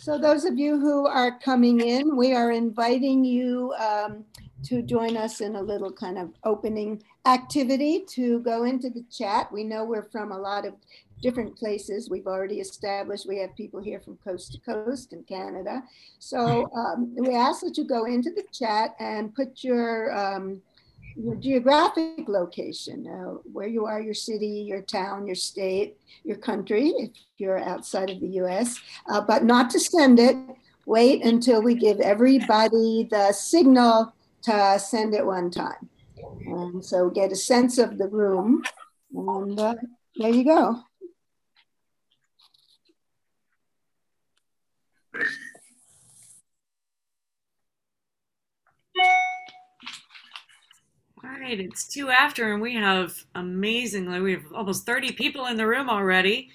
So those of you who are coming in, we are inviting you um, to join us in a little kind of opening activity to go into the chat. We know we're from a lot of different places. We've already established we have people here from coast to coast in Canada. So um, we ask that you go into the chat and put your um, your geographic location, uh, where you are, your city, your town, your state, your country, if you're outside of the US, uh, but not to send it. Wait until we give everybody the signal to send it one time. And so get a sense of the room. And uh, there you go. Right, it's two after, and we have amazingly, we have almost 30 people in the room already.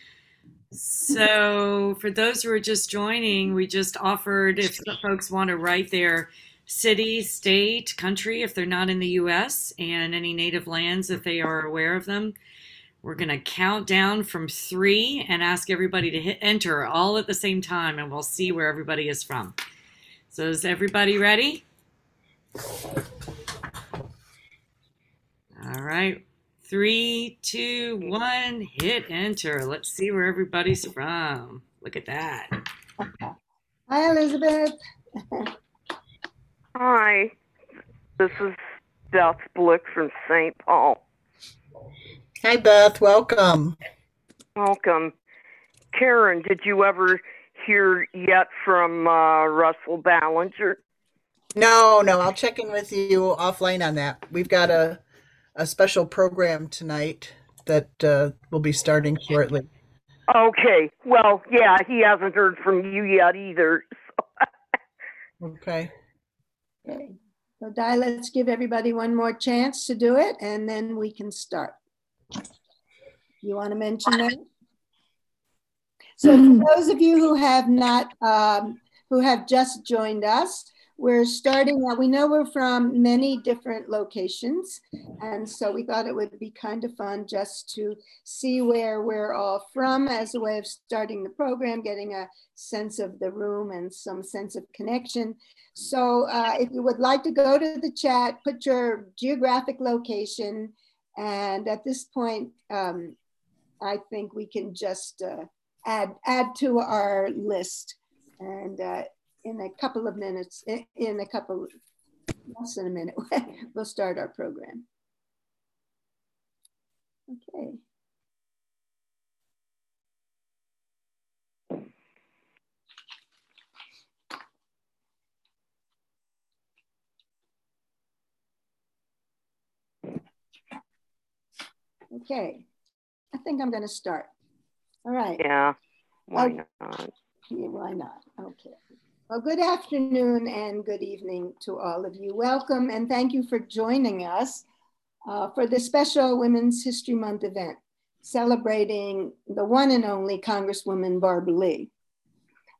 So, for those who are just joining, we just offered if folks want to write their city, state, country, if they're not in the US, and any native lands if they are aware of them. We're going to count down from three and ask everybody to hit enter all at the same time, and we'll see where everybody is from. So, is everybody ready? All right. Three, two, one, hit enter. Let's see where everybody's from. Look at that. Hi, Elizabeth. Hi, this is Beth Blick from St. Paul. Hi, Beth. Welcome. Welcome. Karen, did you ever hear yet from uh, Russell Ballinger? No, no. I'll check in with you offline on that. We've got a a special program tonight that uh, will be starting shortly. Okay. Well, yeah, he hasn't heard from you yet either. okay. Okay. So, Di, let's give everybody one more chance to do it, and then we can start. You want to mention that? So, for those of you who have not, um, who have just joined us, we're starting out, we know we're from many different locations. And so we thought it would be kind of fun just to see where we're all from as a way of starting the program, getting a sense of the room and some sense of connection. So uh, if you would like to go to the chat, put your geographic location. And at this point, um, I think we can just uh, add, add to our list. And uh, in a couple of minutes, in a couple, less than a minute, we'll start our program. Okay. Okay, I think I'm going to start. All right. Yeah, why not? Yeah, why not? Okay. Well, good afternoon and good evening to all of you. Welcome and thank you for joining us uh, for the special Women's History Month event, celebrating the one and only Congresswoman Barbara Lee.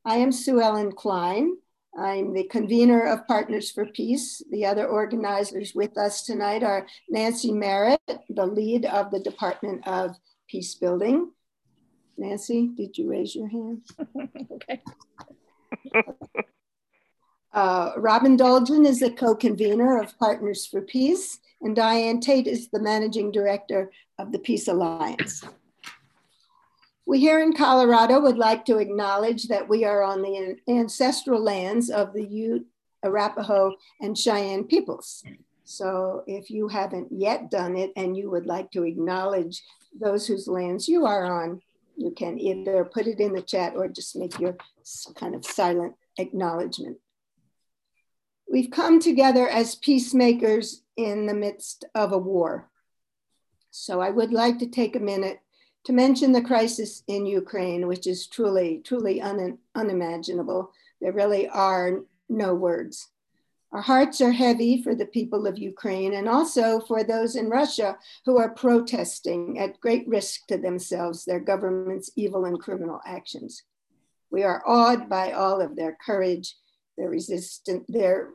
I am Sue Ellen Klein. I'm the convener of Partners for Peace. The other organizers with us tonight are Nancy Merritt, the lead of the Department of Peace Building. Nancy, did you raise your hand? okay. Uh, Robin Dolgen is the co-convener of Partners for Peace, and Diane Tate is the managing director of the Peace Alliance. We here in Colorado would like to acknowledge that we are on the ancestral lands of the Ute, Arapaho, and Cheyenne peoples. So if you haven't yet done it and you would like to acknowledge those whose lands you are on, you can either put it in the chat or just make your kind of silent acknowledgement. We've come together as peacemakers in the midst of a war. So I would like to take a minute to mention the crisis in Ukraine, which is truly, truly un unimaginable. There really are no words. Our hearts are heavy for the people of Ukraine and also for those in Russia who are protesting at great risk to themselves, their government's evil and criminal actions. We are awed by all of their courage, their resistance, their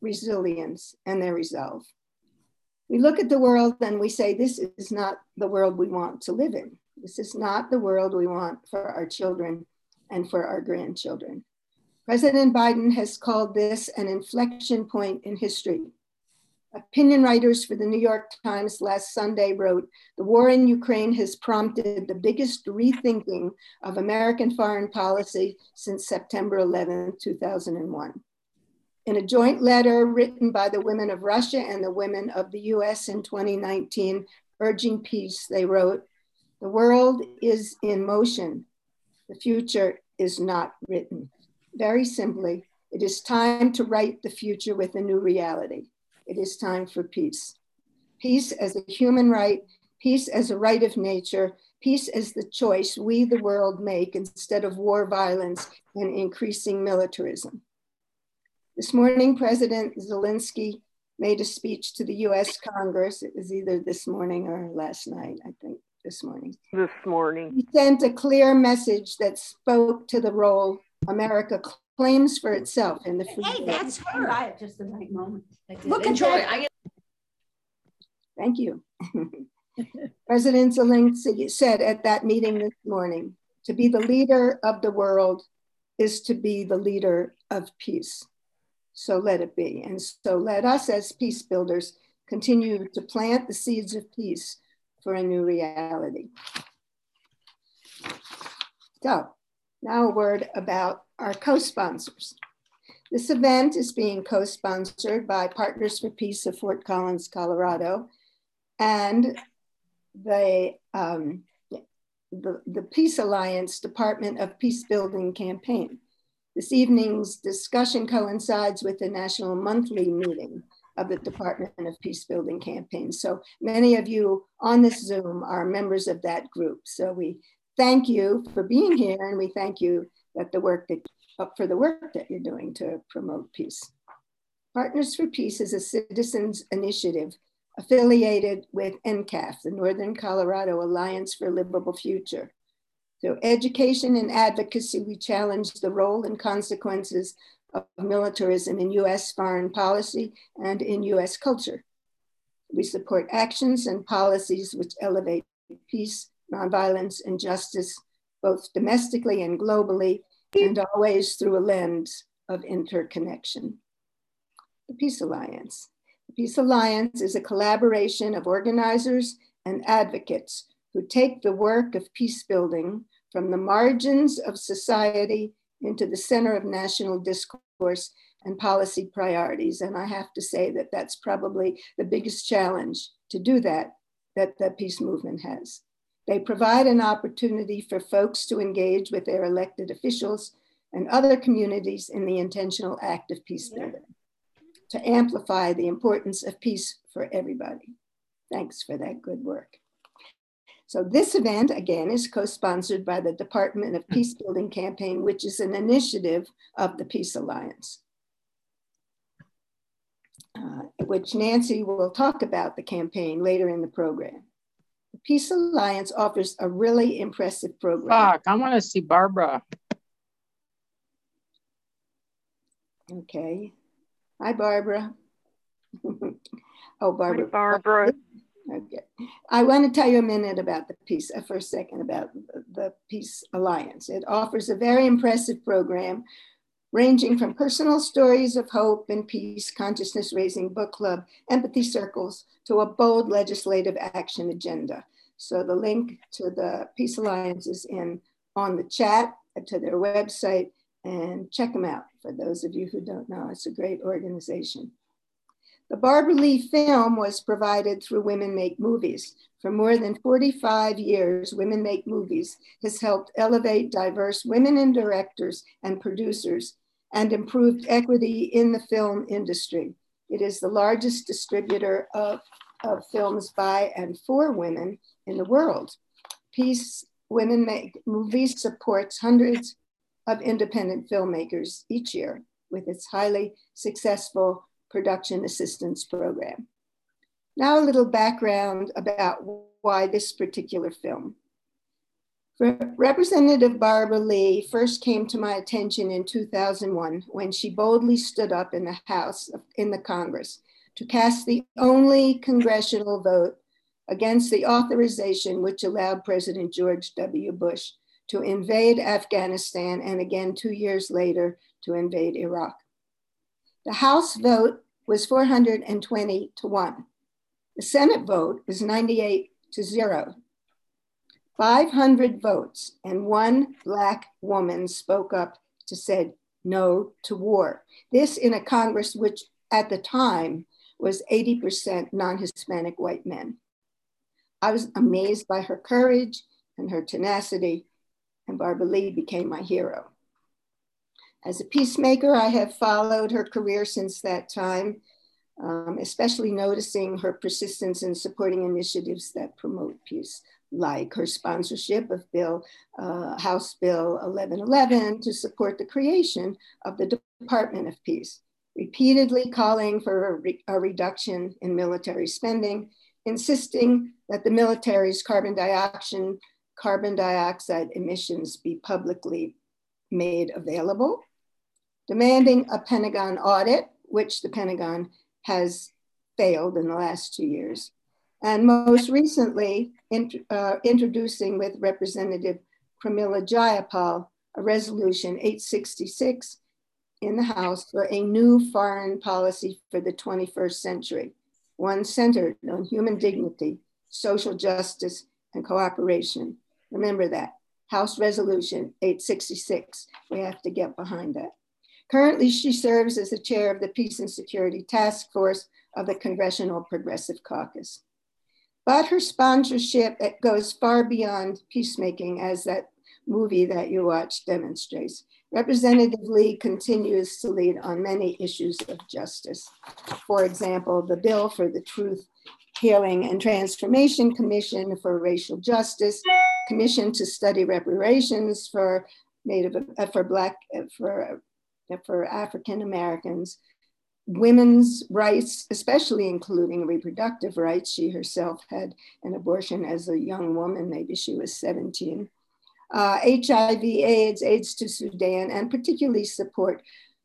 resilience, and their resolve. We look at the world and we say, this is not the world we want to live in. This is not the world we want for our children and for our grandchildren. President Biden has called this an inflection point in history. Opinion writers for the New York Times last Sunday wrote The war in Ukraine has prompted the biggest rethinking of American foreign policy since September 11, 2001. In a joint letter written by the women of Russia and the women of the US in 2019, urging peace, they wrote The world is in motion. The future is not written. Very simply, it is time to write the future with a new reality. It is time for peace. Peace as a human right, peace as a right of nature, peace as the choice we, the world, make instead of war violence and increasing militarism. This morning, President Zelensky made a speech to the US Congress. It was either this morning or last night, I think, this morning. This morning. He sent a clear message that spoke to the role America claims for itself in the free Hey, world. that's her. Right at just the right moment. Look at Enjoy. that. I get Thank you. President Zelensky said at that meeting this morning, to be the leader of the world is to be the leader of peace. So let it be. And so let us as peace builders continue to plant the seeds of peace for a new reality. So now a word about our co-sponsors. This event is being co-sponsored by Partners for Peace of Fort Collins, Colorado, and the, um, the, the Peace Alliance Department of Peace Building campaign. This evening's discussion coincides with the national monthly meeting of the Department of Peace Building campaign. So many of you on this Zoom are members of that group. So we thank you for being here and we thank you that the work that uh, for the work that you're doing to promote peace. Partners for Peace is a citizens initiative affiliated with NCAF, the Northern Colorado Alliance for a Livable Future. Through education and advocacy, we challenge the role and consequences of militarism in US foreign policy and in US culture. We support actions and policies which elevate peace, nonviolence, and justice, both domestically and globally, and always through a lens of interconnection. The Peace Alliance. The Peace Alliance is a collaboration of organizers and advocates who take the work of peace building from the margins of society into the center of national discourse and policy priorities. And I have to say that that's probably the biggest challenge to do that, that the peace movement has. They provide an opportunity for folks to engage with their elected officials and other communities in the intentional act of peace building to amplify the importance of peace for everybody. Thanks for that good work. So this event, again, is co-sponsored by the Department of Peace Building Campaign, which is an initiative of the Peace Alliance, uh, which Nancy will talk about the campaign later in the program. The Peace Alliance offers a really impressive program. Fuck, I want to see Barbara. Okay. Hi, Barbara. oh, Barbara. Hi, Barbara. Okay. I want to tell you a minute about the Peace, uh, for a second, about the, the Peace Alliance. It offers a very impressive program ranging from personal stories of hope and peace, consciousness raising book club, empathy circles, to a bold legislative action agenda. So the link to the Peace Alliance is in on the chat uh, to their website and check them out for those of you who don't know. It's a great organization. The Barbara Lee film was provided through Women Make Movies. For more than 45 years, Women Make Movies has helped elevate diverse women in directors and producers and improved equity in the film industry. It is the largest distributor of, of films by and for women in the world. Peace Women Make Movies supports hundreds of independent filmmakers each year with its highly successful production assistance program. Now, a little background about why this particular film. Representative Barbara Lee first came to my attention in 2001 when she boldly stood up in the House, in the Congress, to cast the only congressional vote against the authorization which allowed President George W. Bush to invade Afghanistan and again two years later to invade Iraq. The House vote was 420 to 1. The Senate vote was 98 to 0. 500 votes and one Black woman spoke up to say no to war. This in a Congress which at the time was 80% non Hispanic white men. I was amazed by her courage and her tenacity, and Barbara Lee became my hero. As a peacemaker, I have followed her career since that time, um, especially noticing her persistence in supporting initiatives that promote peace, like her sponsorship of Bill, uh, House Bill 1111 to support the creation of the Department of Peace, repeatedly calling for a, re a reduction in military spending, insisting that the military's carbon dioxide, carbon dioxide emissions be publicly made available, demanding a Pentagon audit, which the Pentagon has failed in the last two years, and most recently uh, introducing with Representative Pramila Jayapal a resolution 866 in the House for a new foreign policy for the 21st century, one centered on human dignity, social justice, and cooperation. Remember that. House Resolution 866. We have to get behind that. Currently, she serves as the chair of the Peace and Security Task Force of the Congressional Progressive Caucus. But her sponsorship goes far beyond peacemaking, as that movie that you watched demonstrates. Representative Lee continues to lead on many issues of justice. For example, the bill for the Truth, Healing and Transformation Commission for Racial Justice, Commission to Study Reparations for Native, uh, for Black, uh, for, uh, for African Americans, women's rights, especially including reproductive rights. She herself had an abortion as a young woman, maybe she was 17. Uh, HIV, AIDS, AIDS to Sudan, and particularly support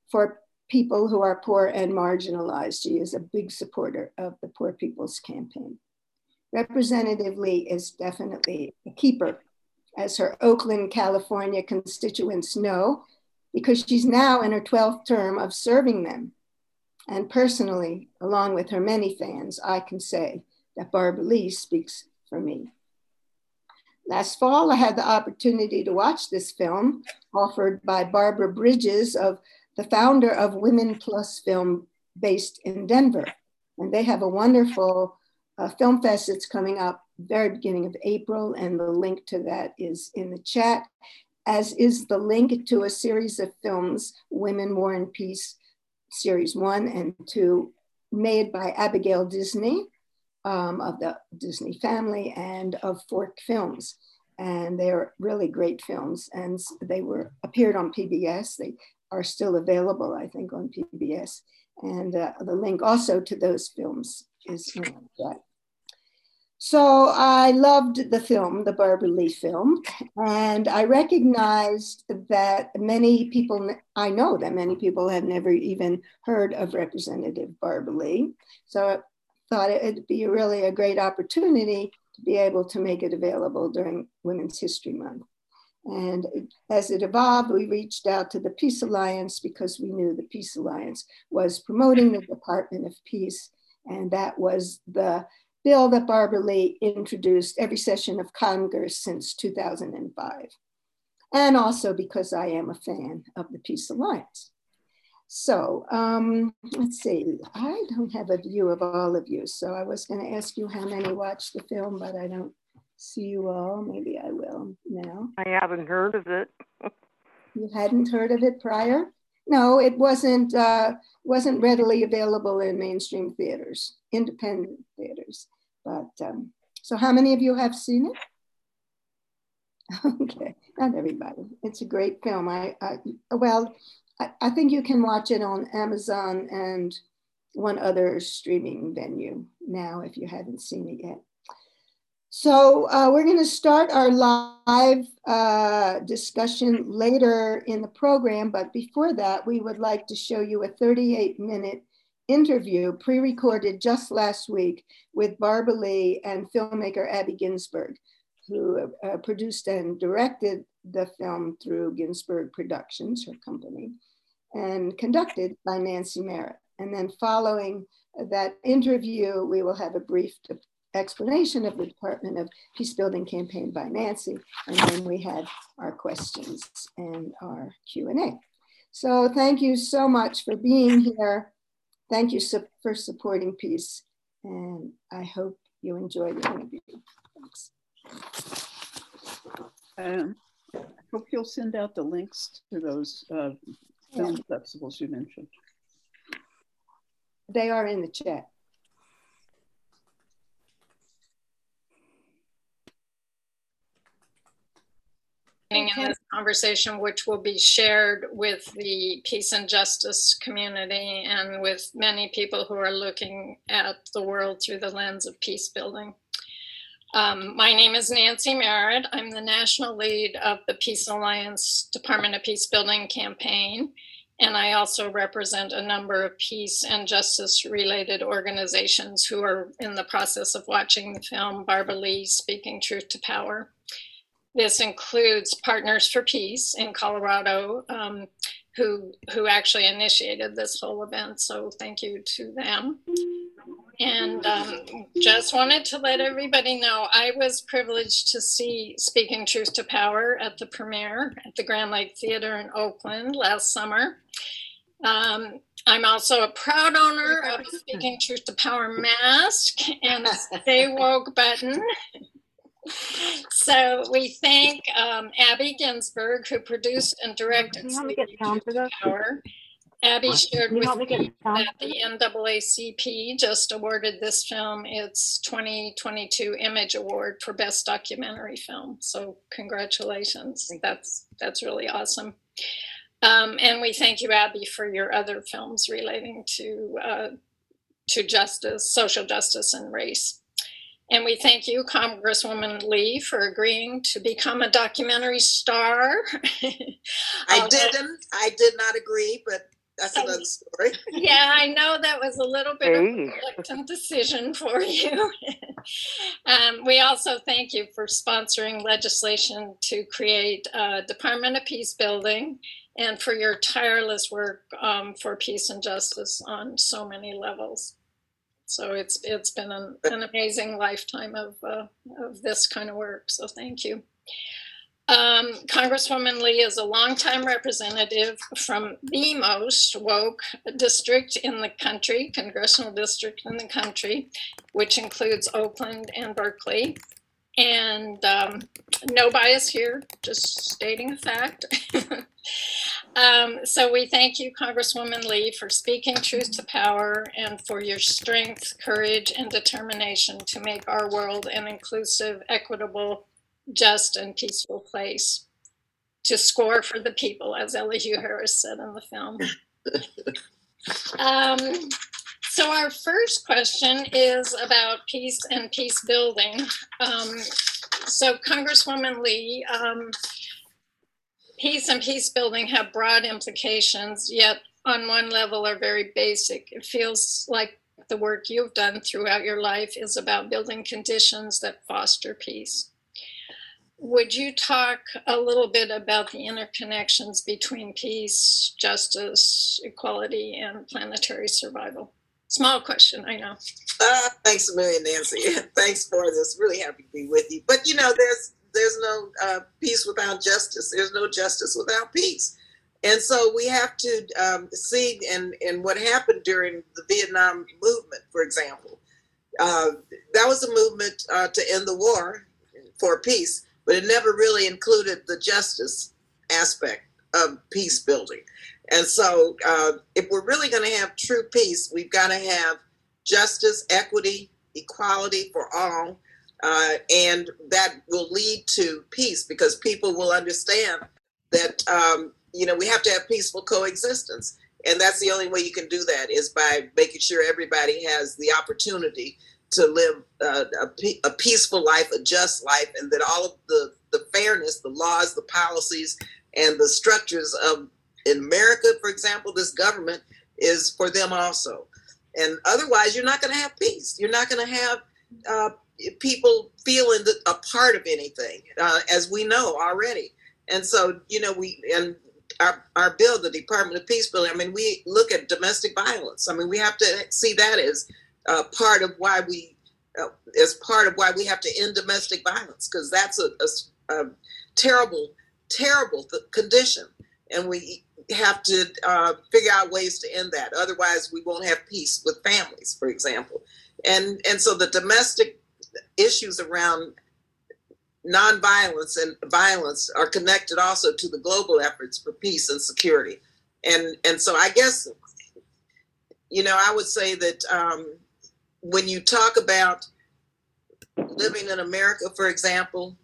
for people who are poor and marginalized. She is a big supporter of the Poor People's Campaign. Representative Lee is definitely a keeper, as her Oakland, California constituents know, because she's now in her 12th term of serving them and personally, along with her many fans, I can say that Barbara Lee speaks for me. Last fall, I had the opportunity to watch this film offered by Barbara Bridges, of the founder of Women Plus Film, based in Denver. And they have a wonderful uh, film fest that's coming up very beginning of April, and the link to that is in the chat, as is the link to a series of films, Women, War, and Peace, series one and two, made by Abigail Disney um, of the Disney family and of Fork Films. And they're really great films. And they were appeared on PBS. They are still available, I think, on PBS. And uh, the link also to those films is in. So I loved the film, the Barbara Lee film, and I recognized that many people, I know that many people have never even heard of Representative Barbara Lee. So I thought it'd be really a great opportunity to be able to make it available during Women's History Month. And as it evolved, we reached out to the Peace Alliance because we knew the Peace Alliance was promoting the Department of Peace. And that was the bill that Barbara Lee introduced every session of Congress since 2005. And also because I am a fan of the Peace Alliance. So um, let's see, I don't have a view of all of you. So I was gonna ask you how many watched the film, but I don't see you all. Maybe I will now. I haven't heard of it. you hadn't heard of it prior? No, it wasn't uh, wasn't readily available in mainstream theaters, independent theaters. But um, so, how many of you have seen it? okay, not everybody. It's a great film. I, I well, I, I think you can watch it on Amazon and one other streaming venue now if you haven't seen it yet. So uh, we're going to start our live uh, discussion later in the program, but before that, we would like to show you a 38 minute interview pre-recorded just last week with Barbara Lee and filmmaker Abby Ginsberg, who uh, produced and directed the film through Ginsberg Productions, her company, and conducted by Nancy Merritt. And then following that interview, we will have a brief explanation of the Department of Peace Building campaign by Nancy, and then we had our questions and our Q&A. So thank you so much for being here. Thank you for supporting peace, and I hope you enjoy the interview. Thanks. Um, I hope you'll send out the links to those uh, film yeah. festivals you mentioned. They are in the chat. In this conversation, which will be shared with the peace and justice community and with many people who are looking at the world through the lens of peace building. Um, my name is Nancy Merritt. I'm the national lead of the Peace Alliance Department of Peace Building campaign. And I also represent a number of peace and justice related organizations who are in the process of watching the film Barbara Lee Speaking Truth to Power. This includes Partners for Peace in Colorado, um, who who actually initiated this whole event. So thank you to them. And um, just wanted to let everybody know I was privileged to see Speaking Truth to Power at the premiere at the Grand Lake Theater in Oakland last summer. Um, I'm also a proud owner of Speaking Truth to Power mask and Stay Woke button so we thank um, Abby Ginsberg, who produced and directed Power. Abby shared with me that the NAACP just awarded this film its 2022 Image Award for Best Documentary Film. So congratulations. That's that's really awesome. Um, and we thank you, Abby, for your other films relating to uh, to justice, social justice, and race. And we thank you, Congresswoman Lee, for agreeing to become a documentary star. I didn't. I did not agree, but that's another story. yeah, I know that was a little bit of a reluctant decision for you. um, we also thank you for sponsoring legislation to create a Department of Peace Building and for your tireless work um, for peace and justice on so many levels. So it's it's been an, an amazing lifetime of uh, of this kind of work. So thank you. Um, Congresswoman Lee is a longtime representative from the most woke district in the country, congressional district in the country, which includes Oakland and Berkeley. And um, no bias here, just stating a fact. Um, so we thank you, Congresswoman Lee, for speaking truth to power and for your strength, courage, and determination to make our world an inclusive, equitable, just, and peaceful place. To score for the people, as Elihu Harris said in the film. um, so our first question is about peace and peace building. Um, so Congresswoman Lee, um, peace and peace building have broad implications, yet on one level are very basic. It feels like the work you've done throughout your life is about building conditions that foster peace. Would you talk a little bit about the interconnections between peace, justice, equality, and planetary survival? Small question, I know. Uh, thanks a million, Nancy. thanks for this. Really happy to be with you. But you know, there's there's no uh, peace without justice. There's no justice without peace. And so we have to um, see, and, and what happened during the Vietnam movement, for example, uh, that was a movement uh, to end the war for peace, but it never really included the justice aspect of peace building. And so, uh, if we're really going to have true peace, we've got to have justice, equity, equality for all, uh, and that will lead to peace because people will understand that um, you know we have to have peaceful coexistence. And that's the only way you can do that is by making sure everybody has the opportunity to live uh, a, a, peaceful life a just life and that all of the the fairness the laws the policies and the structures of in america for example this government is for them also and otherwise you're not going to have peace you're not going to have uh, people feeling a part of anything, uh, as we know already. And so, you know, we and our our bill, the Department of Peace bill. I mean, we look at domestic violence. I mean, we have to see that as uh, part of why we, uh, as part of why we have to end domestic violence, because that's a, a, a, terrible, terrible th- condition, and we have to uh, figure out ways to end that. Otherwise, we won't have peace with families, for example. And and so the domestic issues around nonviolence and violence are connected also to the global efforts for peace and security. And and so I guess you know I would say that um, when you talk about living in America, for example,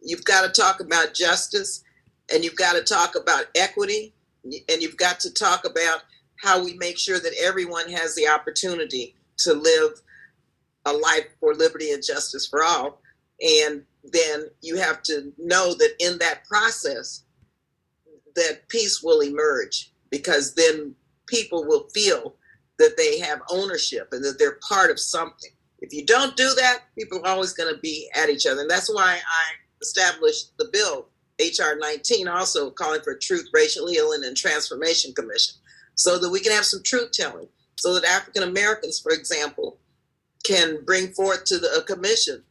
you've got to talk about justice and you've got to talk about equity and you've got to talk about how we make sure that everyone has the opportunity to live a life for liberty and justice for all. And then you have to know that in that process, that peace will emerge because then people will feel that they have ownership and that they're part of something. If you don't do that, people are always going to be at each other. And that's why I established the bill, HR 19, also calling for Truth, Racial Healing, and Transformation Commission, so that we can have some truth telling, so that African Americans, for example, can bring forth to the commission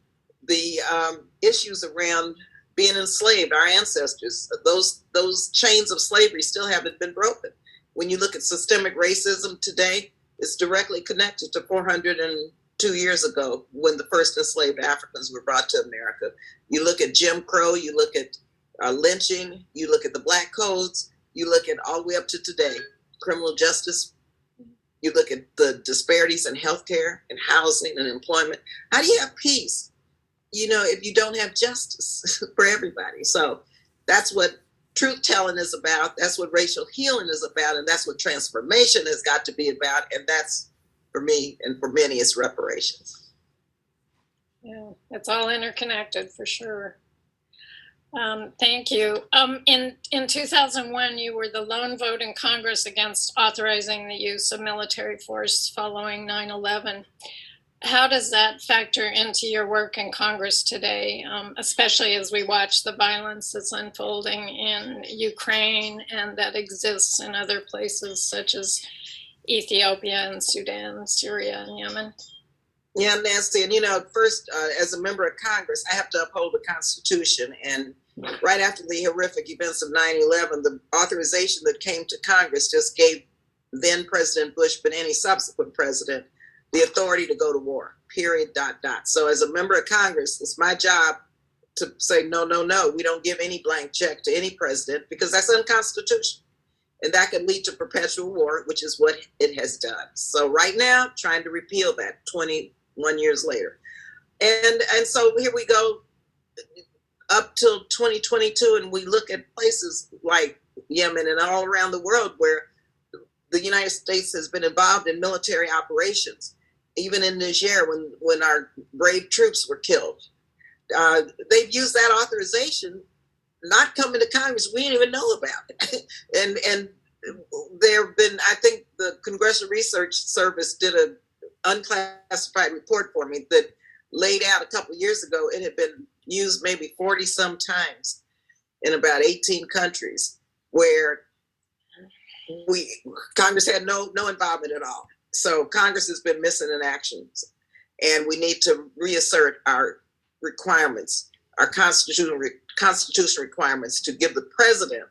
the um, issues around being enslaved, our ancestors, those those chains of slavery still haven't been broken. When you look at systemic racism today, it's directly connected to 402 years ago when the first enslaved Africans were brought to America. You look at Jim Crow, you look at uh, lynching, you look at the black codes, you look at all the way up to today, criminal justice. You look at the disparities in healthcare and housing and employment. How do you have peace you know, if you don't have justice for everybody. So that's what truth telling is about. That's what racial healing is about. And that's what transformation has got to be about. And that's for me and for many, is reparations. Yeah, it's all interconnected for sure. Um, thank you. Um, in in 2001, you were the lone vote in Congress against authorizing the use of military force following 9/11 how does that factor into your work in Congress today, um, especially as we watch the violence that's unfolding in Ukraine and that exists in other places such as Ethiopia and Sudan, Syria, and Yemen? Yeah, Nancy, and you know, first, uh, as a member of Congress, I have to uphold the Constitution. And right after the horrific events of 9 11, the authorization that came to Congress just gave then President Bush, but any subsequent president, the authority to go to war, period, dot, dot. So as a member of Congress, it's my job to say, no, no, no, we don't give any blank check to any president because that's unconstitutional. And that could lead to perpetual war, which is what it has done. So right now, trying to repeal that 21 years later. And and so here we go up till 2022, and we look at places like Yemen and all around the world where the United States has been involved in military operations even in Niger when when our brave troops were killed. Uh, they've used that authorization, not coming to Congress. We didn't even know about it, and and there have been. I think the Congressional Research Service did a unclassified report for me that laid out a couple years ago. It had been used maybe forty some times in about eighteen countries where we Congress had no no involvement at all. So Congress has been missing in actions, and we need to reassert our requirements, our constitutional constitutional requirements to give the president,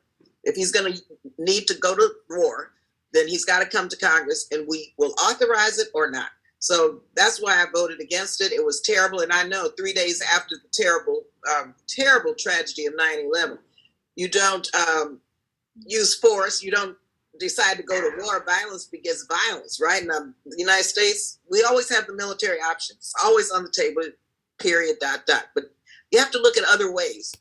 if he's going to need to go to war, then he's got to come to Congress, and we will authorize it or not. So that's why I voted against it. It was terrible, and I know three days after the terrible, um, terrible tragedy of 9/11, you don't um, use force, you don't decide to go to war, violence begets violence, right? In the United States, we always have the military options, always on the table, period, dot, dot. But you have to look at other ways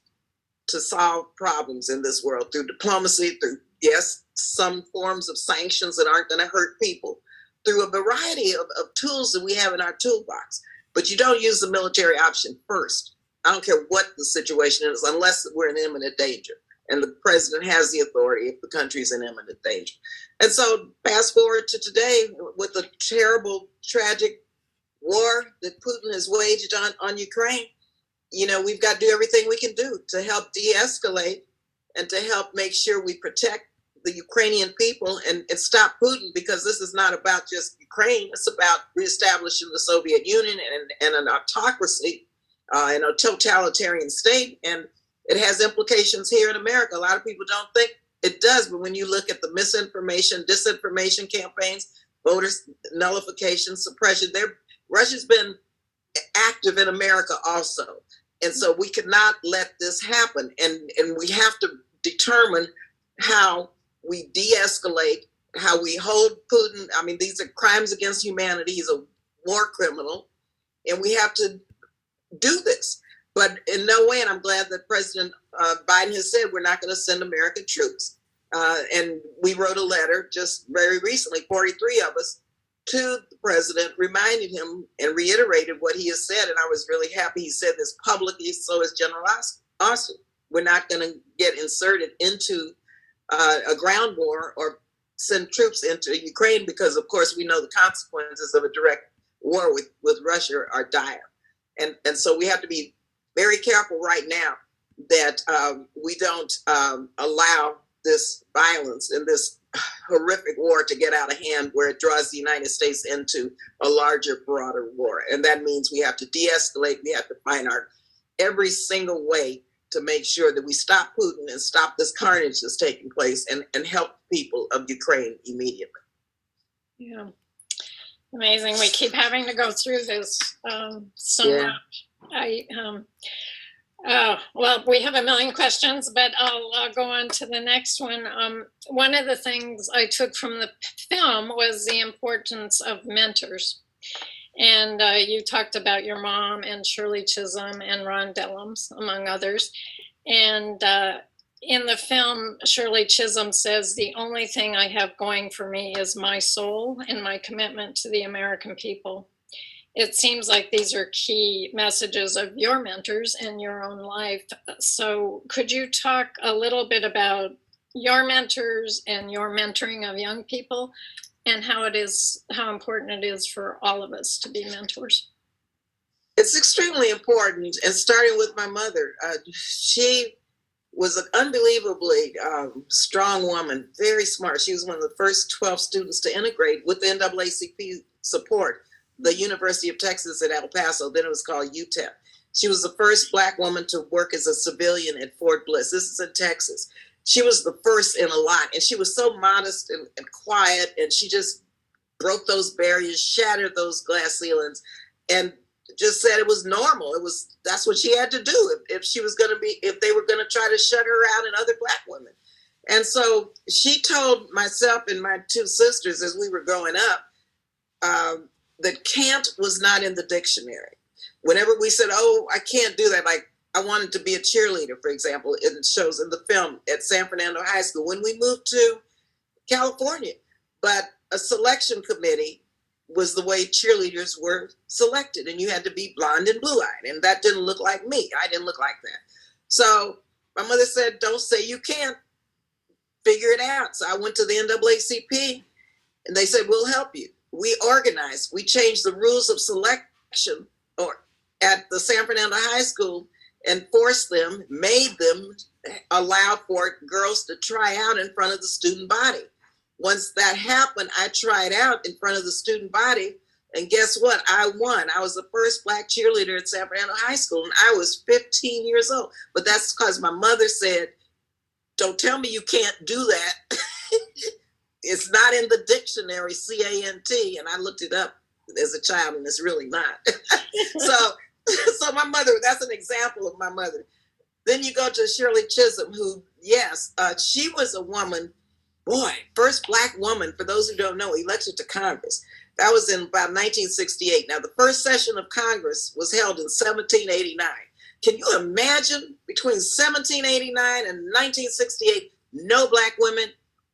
to solve problems in this world through diplomacy, through, yes, some forms of sanctions that aren't going to hurt people, through a variety of, of tools that we have in our toolbox. But you don't use the military option first. I don't care what the situation is, unless we're in imminent danger and the president has the authority if the country is in imminent danger. And so, fast forward to today with the terrible, tragic war that Putin has waged on, on Ukraine. You know, we've got to do everything we can do to help de escalate and to help make sure we protect the Ukrainian people and, and stop Putin because this is not about just Ukraine. It's about reestablishing the Soviet Union and, and an autocracy uh, and a totalitarian state. And it has implications here in America. A lot of people don't think it does, but when you look at the misinformation, disinformation campaigns, voters nullification, suppression, there Russia's been active in America also. And so we cannot let this happen. And, and we have to determine how we de-escalate, how we hold Putin. I mean, these are crimes against humanity. He's a war criminal. And we have to do this. But in no way, and I'm glad that President uh, Biden has said we're not going to send American troops. Uh, and we wrote a letter just very recently, 43 of us, to the president, reminded him and reiterated what he has said. And I was really happy he said this publicly. So is General Austin. We're not going to get inserted into uh, a ground war or send troops into Ukraine because, of course, we know the consequences of a direct war with, with Russia are dire. And, and so we have to be very careful right now that um, we don't um, allow this violence and this horrific war to get out of hand where it draws the United States into a larger, broader war. And that means we have to de escalate, we have to find our every single way to make sure that we stop Putin and stop this carnage that's taking place and, and help people of Ukraine immediately. Yeah. Amazing. We keep having to go through this um, so Yeah. much. I, um, oh, well, we have a million questions, but I'll, uh go on to the next one. Um, one of the things I took from the film was the importance of mentors. And uh, you talked about your mom and Shirley Chisholm and Ron Dellums, among others. And uh, in the film, Shirley Chisholm says, The only thing I have going for me is my soul and my commitment to the American people. It seems like these are key messages of your mentors and your own life. So, could you talk a little bit about your mentors and your mentoring of young people and how it is, how important it is for all of us to be mentors? It's extremely important, and starting with my mother, uh, she was an unbelievably um, strong woman, very smart. She was one of the first 12 students to integrate with the NAACP support, the University of Texas at El Paso, then it was called UTEP. She was the first Black woman to work as a civilian at Fort Bliss. This is in Texas. She was the first in a lot, and she was so modest and, and quiet, and she just broke those barriers, shattered those glass ceilings, and just said it was normal. It was that's what she had to do if, if she was going to be if they were going to try to shut her out and other black women. And so she told myself and my two sisters as we were growing up um, that can't was not in the dictionary. Whenever we said, "Oh, I can't do that," like I wanted to be a cheerleader, for example, it shows in the film at San Fernando High School when we moved to California, but a selection committee was the way cheerleaders were selected and you had to be blonde and blue-eyed and that didn't look like me. I didn't look like that. So my mother said don't say you can't. Figure it out. So i went to the naacp and they said we'll help you. We organized. We changed the rules of selection or at the san fernando high school and forced them made them allow for girls to try out in front of the student body once that happened, I tried out in front of the student body. And guess what? I won. I was the first black cheerleader at San Fernando High School, and I was 15 years old. But that's because my mother said, Don't tell me you can't do that. it's not in the dictionary, C A N T. And I looked it up as a child, and it's really not. so, so my mother, that's an example of my mother. Then you go to Shirley Chisholm, who, yes, uh, she was a woman boy, first black woman, for those who don't know, elected to Congress. That was in about 1968. Now, the first session of Congress was held in 1789. Can you imagine between 1789 and 1968, no black women?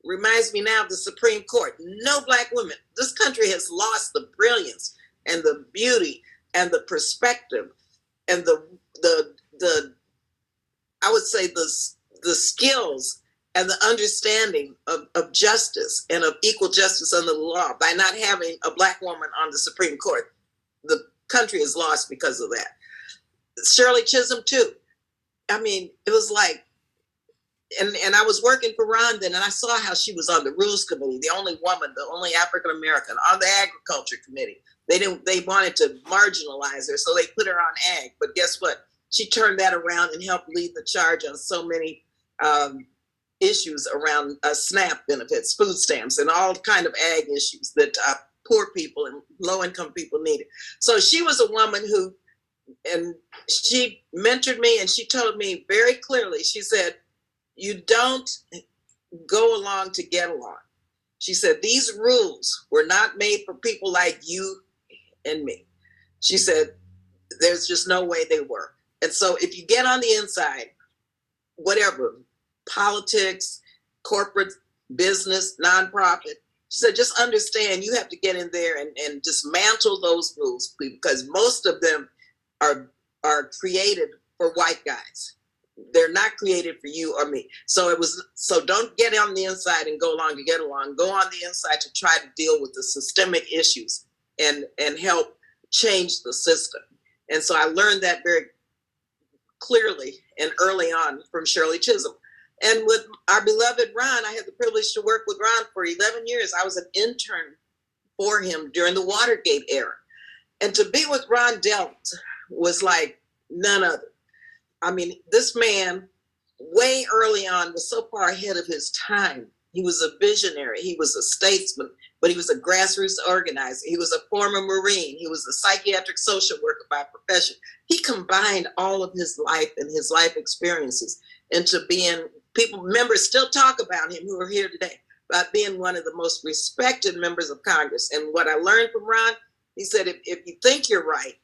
Reminds me now of the Supreme Court. No black women. This country has lost the brilliance and the beauty and the perspective and the the the I would say the the skills and the understanding of, of justice and of equal justice under the law by not having a black woman on the Supreme Court. The country is lost because of that. Shirley Chisholm, too. I mean, it was like and and I was working for Ron then, and I saw how she was on the rules committee, the only woman, the only African American on the agriculture committee. They didn't. They wanted to marginalize her, so they put her on ag. But guess what? She turned that around and helped lead the charge on so many um, issues around uh, SNAP benefits, food stamps, and all kind of ag issues that uh, poor people and low income people needed. So she was a woman who, and she mentored me, and she told me very clearly. She said you don't go along to get along. She said, These rules were not made for people like you and me. She said, There's just no way they work. And so if you get on the inside, whatever, politics, corporate business, nonprofit, she said, just understand you have to get in there and, and dismantle those rules because most of them are are created for white guys they're not created for you or me. So it was so don't get on the inside and go along to get along. Go on the inside to try to deal with the systemic issues and and help change the system. And so I learned that very clearly and early on from Shirley Chisholm. And with our beloved Ron, I had the privilege to work with Ron for 11 years. I was an intern for him during the Watergate era. And to be with Ron Dellums was like none other I mean, this man, way early on, was so far ahead of his time. He was a visionary, he was a statesman, but he was a grassroots organizer. He was a former Marine, he was a psychiatric social worker by profession. He combined all of his life and his life experiences into being people, members still talk about him who are here today, about being one of the most respected members of Congress. And what I learned from Ron, he said, if, if you think you're right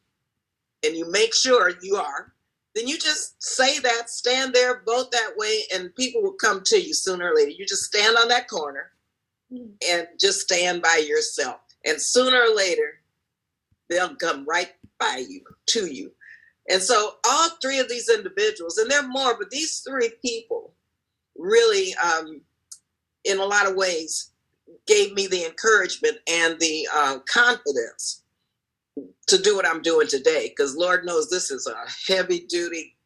and you make sure you are, then you just say that, stand there, vote that way, and people will come to you sooner or later. You just stand on that corner hmm. and just stand by yourself. And sooner or later, they'll come right by you, to you. And so all three of these individuals, and there are more, but these three people really, um, in a lot of ways, gave me the encouragement and the uh, confidence to do what I'm doing today because Lord knows this is a heavy duty.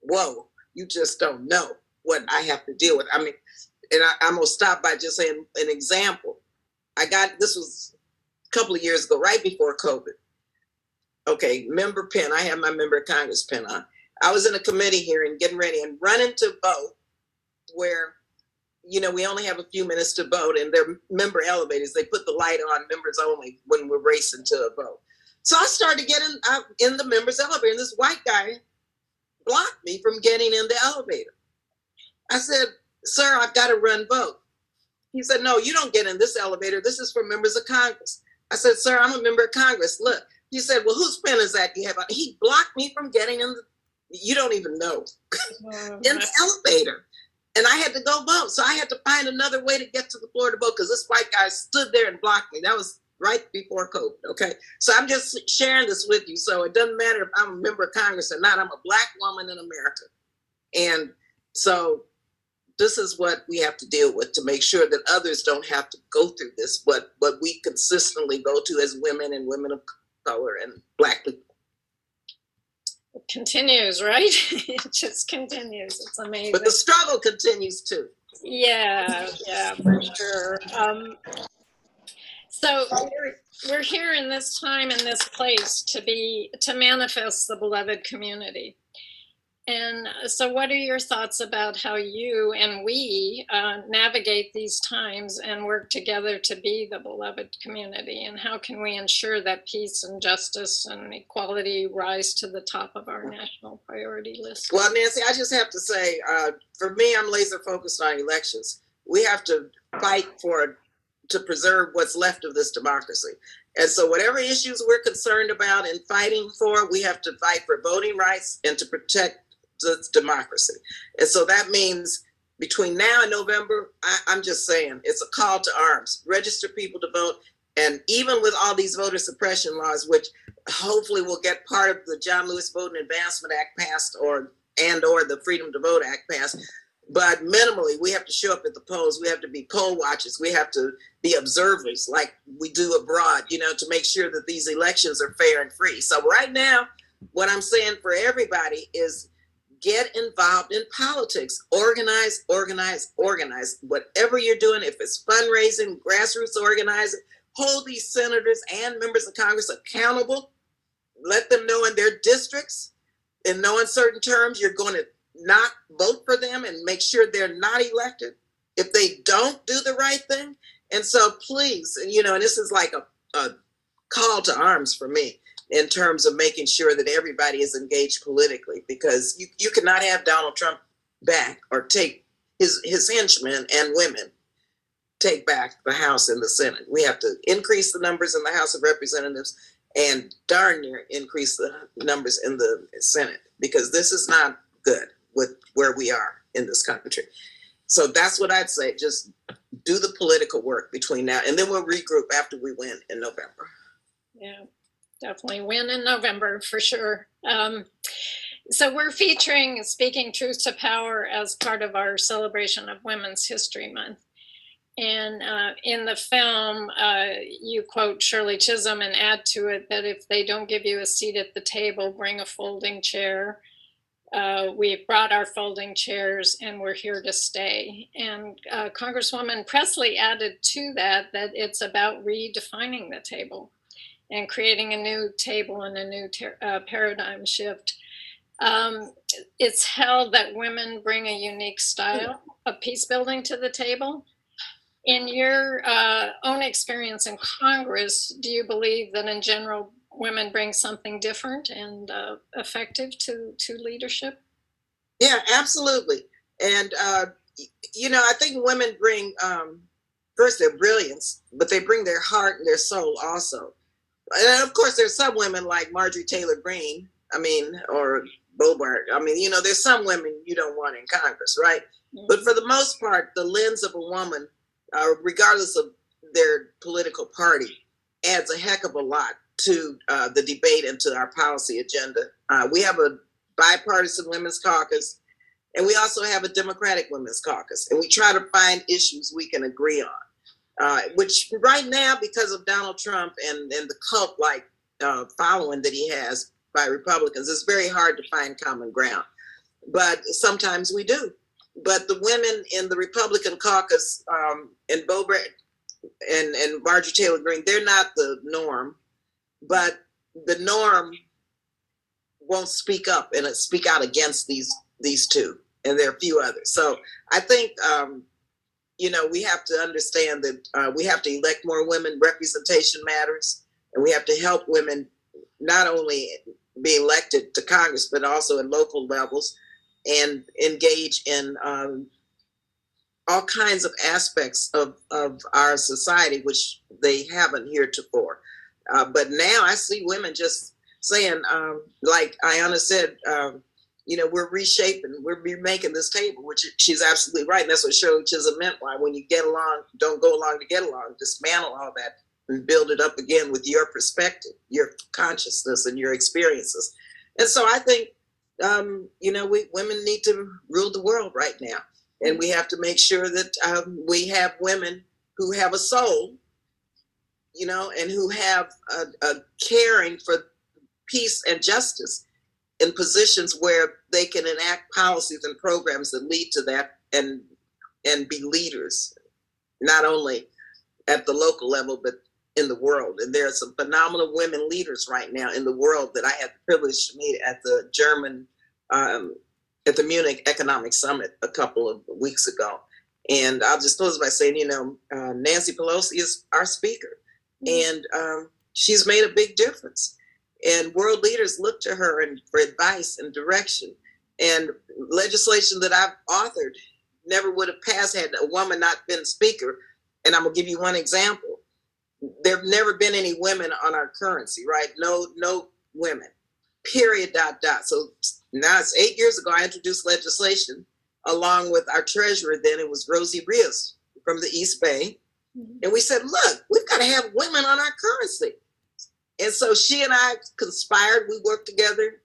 Whoa, you just don't know what I have to deal with. I mean, and I, I'm gonna stop by just saying an example. I got this was a couple of years ago, right before COVID. Okay, member pin. I have my member of Congress pin on. I was in a committee hearing, getting ready, and running to vote, where you know, we only have a few minutes to vote, and they're member elevators. They put the light on members only when we're racing to a vote. So I started getting out in the members elevator, and this white guy blocked me from getting in the elevator. I said, Sir, I've got to run vote. He said, No, you don't get in this elevator. This is for members of Congress. I said, Sir, I'm a member of Congress. Look. He said, Well, whose pen is that you have? He blocked me from getting in the, you don't even know, in the elevator. And I had to go vote. So I had to find another way to get to the floor to vote because this white guy stood there and blocked me. That was right before COVID. Okay. So I'm just sharing this with you. So it doesn't matter if I'm a member of Congress or not, I'm a black woman in America. And so this is what we have to deal with to make sure that others don't have to go through this, but what we consistently go to as women and women of color and black people. It continues, right? it just continues. It's amazing. But the struggle continues too. Yeah, yeah, for sure. Um, so we're, we're here in this time in this place to be to manifest the beloved community. And so, what are your thoughts about how you and we uh, navigate these times and work together to be the beloved community? And how can we ensure that peace and justice and equality rise to the top of our national priority list? Well, Nancy, I just have to say, uh, for me, I'm laser focused on elections. We have to fight for to preserve what's left of this democracy. And so, whatever issues we're concerned about and fighting for, we have to fight for voting rights and to protect the democracy. And so that means between now and November, I, I'm just saying it's a call to arms. Register people to vote. And even with all these voter suppression laws, which hopefully will get part of the John Lewis Voting Advancement Act passed or and or the Freedom to Vote Act passed, but minimally we have to show up at the polls we have to be poll watchers we have to be observers like we do abroad you know to make sure that these elections are fair and free so right now what i'm saying for everybody is get involved in politics. Organize, organize, organize. Whatever you're doing, if it's fundraising, grassroots organizing, hold these senators and members of Congress accountable. Let them know in their districts, in no uncertain terms, you're going to not vote for them and make sure they're not elected if they don't do the right thing. And so, please, you know, and this is like a, a call to arms for me in terms of making sure that everybody is engaged politically because you, you cannot have Donald Trump back or take his his henchmen and women take back the House and the Senate. We have to increase the numbers in the House of Representatives and darn near increase the numbers in the Senate because this is not good with where we are in this country. So that's what I'd say. Just do the political work between now and then we'll regroup after we win in November. Yeah, definitely win in November for sure. Um, so we're featuring Speaking Truth to Power as part of our celebration of Women's History Month. And uh, in the film, uh, you quote Shirley Chisholm and add to it that if they don't give you a seat at the table, bring a folding chair. Uh, we've brought our folding chairs and we're here to stay. And uh, Congresswoman Presley added to that that it's about redefining the table and creating a new table and a new ter- uh, paradigm shift. Um, it's held that women bring a unique style of peace building to the table in your uh, own experience in Congress, do you believe that in general women bring something different and uh, effective to to leadership? Yeah, absolutely. And uh, you know, I think women bring um, first their brilliance, but they bring their heart and their soul also. And of course, there's some women like Marjorie Taylor Greene. I mean, or Boebert. I mean, you know, there's some women you don't want in Congress, right? Mm-hmm. But for the most part, the lens of a woman uh, regardless of their political party, adds a heck of a lot to uh, the debate and to our policy agenda. Uh, we have a bipartisan women's caucus, and we also have a Democratic women's caucus, and we try to find issues we can agree on. Uh, which right now, because of Donald Trump and, and the cult like uh, following that he has by Republicans, it's very hard to find common ground. But sometimes we do but the women in the Republican caucus um, and Boebert and, and Marjorie Taylor Greene, they're not the norm, but the norm won't speak up and speak out against these these two, and there are a few others. So I think um, you know we have to understand that uh, we have to elect more women. Representation matters, and we have to help women not only be elected to Congress but also in local levels and engage in um, all kinds of aspects of, of our society, which they haven't heretofore. Uh, but now I see women just saying, um, like Ayanna said, um, you know, we're reshaping, we're remaking this table, which she's absolutely right. And that's what Shirley Chisholm meant by when you get along, don't go along to get along, dismantle all that and build it up again with your perspective, your consciousness, and your experiences. And so I think um, you know, we women need to rule the world right now, and we have to make sure that um, we have women who have a soul, you know, and who have a, a caring for peace and justice in positions where they can enact policies and programs that lead to that and and be leaders not only at the local level but in the world. And there are some phenomenal women leaders right now in the world that I had the privilege to meet at the German, um, at the Munich Economic Summit a couple of weeks ago. And I'll just close by saying, you know, uh, Nancy Pelosi is our speaker. And um, she's made a big difference. And world leaders look to her and for advice and direction. And legislation that I've authored never would have passed had a woman not been speaker. And I'm gonna give you one example there have never been any women on our currency, right? No, no women. Period. Dot dot. So now it's eight years ago. I introduced legislation along with our treasurer. Then it was Rosie Rios from the East Bay, mm-hmm. Mm-hmm. and we said, "Look, we've got to have women on our currency." And so she and I conspired. We worked together,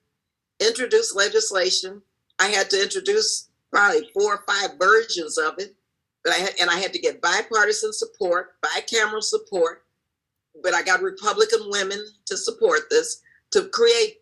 introduced legislation. I had to introduce probably four or five versions of it but I had, and I had to get bipartisan support, bicameral support, but I got Republican women to support this to create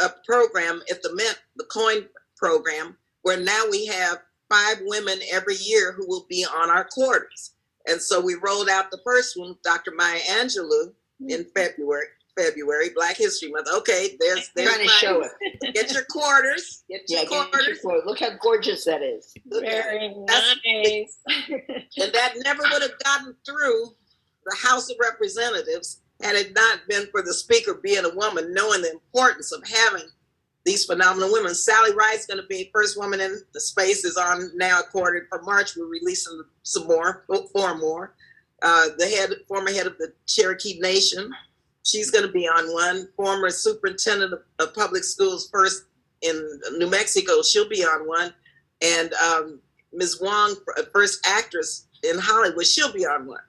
a program. If the Mint, the coin program where now we have five women every year who will be on our quarters. And so we rolled out the first one, Dr. Maya Angelou, hmm. in February. February, Black History Month. Okay, there's there's Trying to show it. Get your quarters. Get your Yeah, get quarters. your. Look how gorgeous that is. Very nice. And that never would have gotten through the House of Representatives had it not been for the speaker being a woman, knowing the importance of having these phenomenal women. Sally Ride's going to be first woman in the space is on now accorded for March. We're releasing some more, four more. Uh, the head, former head of the Cherokee Nation, she's going to be on one. Former superintendent of, of public schools, first in New Mexico, she'll be on one. And um, Ms. Wong, uh, first actress in Hollywood, she'll be on one.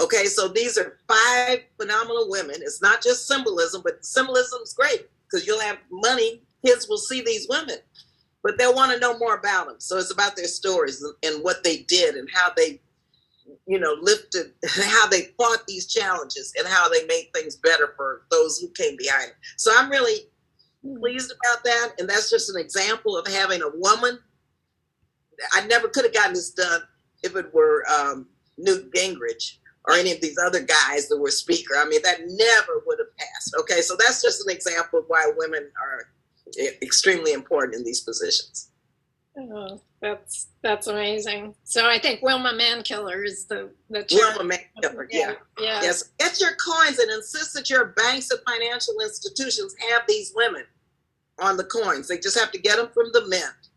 Okay, so these are five phenomenal women. It's not just symbolism, but symbolism's great because you'll have money. Kids will see these women, but they'll want to know more about them. So it's about their stories and, what they did and how they, you know, lifted, how they fought these challenges and how they made things better for those who came behind them. So I'm really pleased about that. And that's just an example of having a woman. I never could have gotten this done if it were um, Newt Gingrich or any of these other guys that were speaker. I mean, that never would have passed. Okay, so that's just an example of why women are extremely important in these positions. Oh, that's that's amazing. So I think Wilma Mankiller is the the chair. Wilma Mankiller, yeah. yeah. Yes, get your coins and insist that your banks and financial institutions have these women on the coins. They just have to get them from the mint.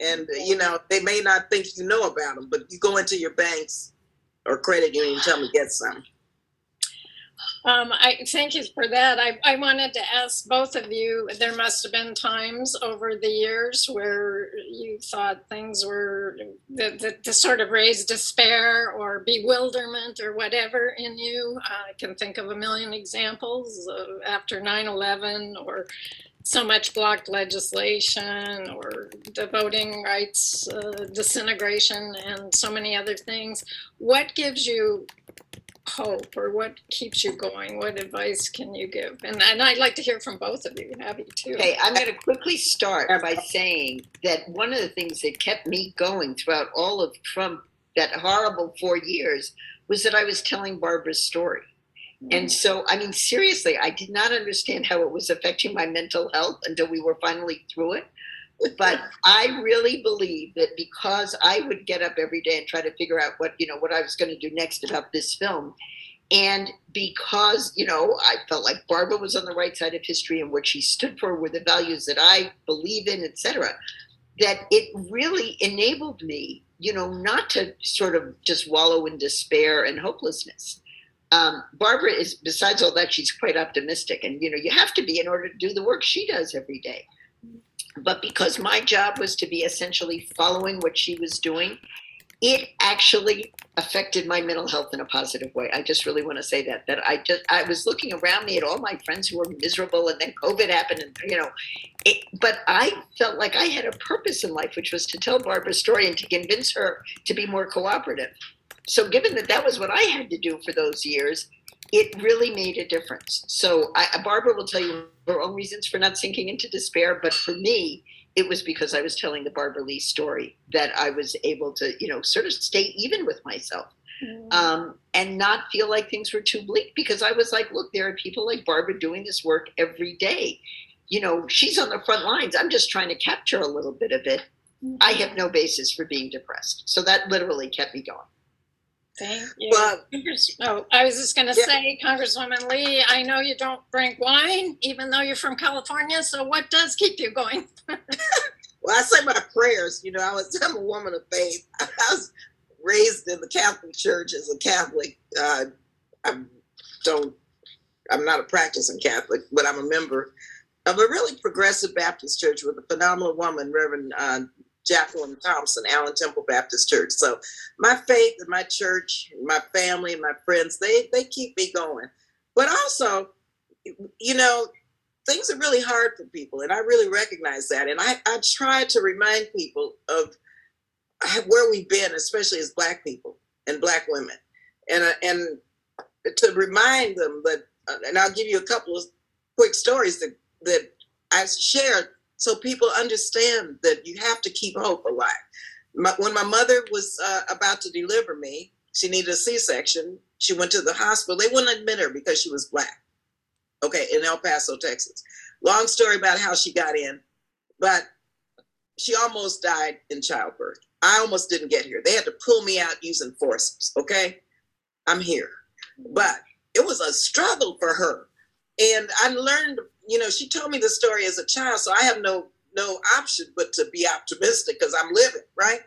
And, uh, you know, they may not think you know about them, but you go into your banks or credit union and tell them to get some. Um, I thank you for that. I, I wanted to ask both of you. There must have been times over the years where you thought things were the, the sort of raised despair or bewilderment or whatever in you. I can think of a million examples uh, after 9 11 or so much blocked legislation or the voting rights uh, disintegration and so many other things. What gives you hope or what keeps you going? What advice can you give? And, and I'd like to hear from both of you, Abby, too. Okay, I'm going to quickly start by saying that one of the things that kept me going throughout all of Trump, that horrible four years, was that I was telling Barbara's story. And mm. so, I mean, seriously, I did not understand how it was affecting my mental health until we were finally through it. But I really believe that because I would get up every day and try to figure out what, you know, what I was going to do next about this film. And because, you know, I felt like Barbara was on the right side of history and what she stood for were the values that I believe in, etc. that it really enabled me, you know, not to sort of just wallow in despair and hopelessness um, Barbara is, besides all that, she's quite optimistic. And, you know, you have to be in order to do the work she does every day. But because my job was to be essentially following what she was doing, it actually affected my mental health in a positive way. I just really want to say that, that I just, I was looking around me at all my friends who were miserable and then COVID happened and, you know, it, but I felt like I had a purpose in life, which was to tell Barbara's story and to convince her to be more cooperative. So, given that that was what I had to do for those years, it really made a difference. So, I, Barbara will tell you her own reasons for not sinking into despair, but for me, it was because I was telling the Barbara Lee story that I was able to, you know, sort of stay even with myself um, and not feel like things were too bleak because I was like, look, there are people like Barbara doing this work every day. You know, she's on the front lines. I'm just trying to capture a little bit of it. I have no basis for being depressed. So that literally kept me going. Thank you. Well, Congress- oh, I was just going to Yeah. say, Congresswoman Lee, I know you don't drink wine, even though you're from California. So, what does keep you going? Well, I say my prayers. You know, I was I'm a woman of faith. I was raised in the Catholic Church as a Catholic. Uh, I don't. I'm not a practicing Catholic, but I'm a member of a really progressive Baptist church with a phenomenal woman, Reverend uh, Jacqueline Thompson, Allen Temple Baptist Church. So my faith and my church, my family, my friends, they they keep me going. But also, you know, things are really hard for people, and I really recognize that. And I I try to remind people of where we've been, especially as Black people and Black women, and uh, and to remind them that. Uh, and I'll give you a couple of quick stories that that I shared so people understand that you have to keep hope alive. My, when my mother was uh, about to deliver me, she needed a C-section. She went to the hospital. They wouldn't admit her because she was black. Okay, in El Paso, Texas. Long story about how she got in, but she almost died in childbirth. I almost didn't get here. They had to pull me out using forceps. Okay, I'm here, but it was a struggle for her, and I learned. You know, she told me the story as a child, so I have no no option but to be optimistic because I'm living right.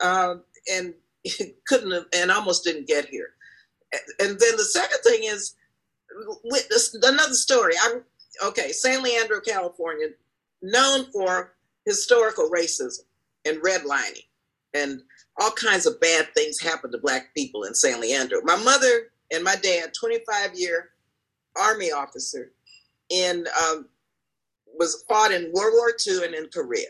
Um, and couldn't have, and almost didn't get here. And then the second thing is another story. I'm okay. San Leandro, California, known for historical racism and redlining, and all kinds of bad things happen to black people in San Leandro. My mother and my dad, 25 year army officer, in um, was fought in World War II and in Korea.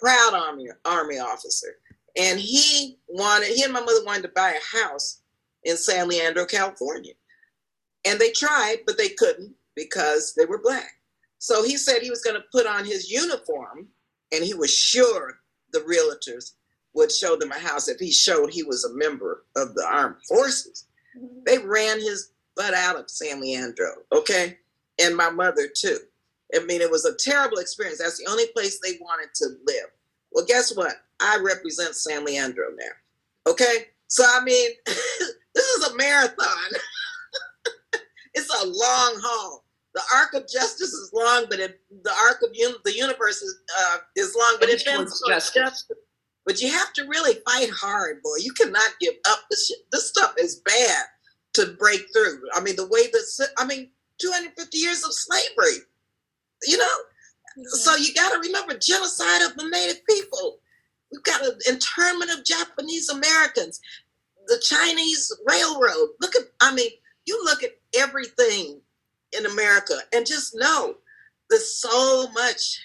Proud army army officer, and he wanted he and my mother wanted to buy a house in San Leandro, California, and they tried, but they couldn't because they were black. So he said he was going to put on his uniform, and he was sure the realtors would show them a house if he showed he was a member of the armed forces. They ran his butt out of San Leandro, okay? And my mother too. I mean, it was a terrible experience. That's the only place they wanted to live. Well, guess what? I represent San Leandro now. Okay? So, I mean, this is a marathon. it's a long haul. The arc of justice is long, but it, the arc of un, the universe is, uh, is long, but it bends justice. justice. But you have to really fight hard, boy. You cannot give up. This shit, this stuff is bad to break through. I mean, the way that I mean, 250 years of slavery. You know, yeah. so you got to remember genocide of the native people. We've got an internment of Japanese Americans, the Chinese railroad. Look at, I mean, you look at everything in America and just know that so much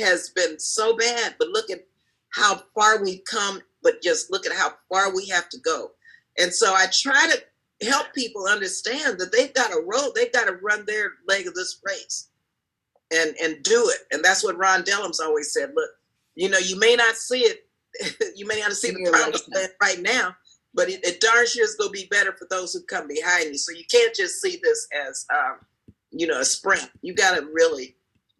has been so bad, but look at how far we've come, but just look at how far we have to go. And so I try to help people understand that they've got to roll, they've got to run their leg of this race and and do it. And that's what Ron Dellums always said. Look, you know, you may not see it, you may not see the promised land right now, but it, it darn sure is going to be better for those who come behind you. So you can't just see this as, um, you know, a sprint. You got to really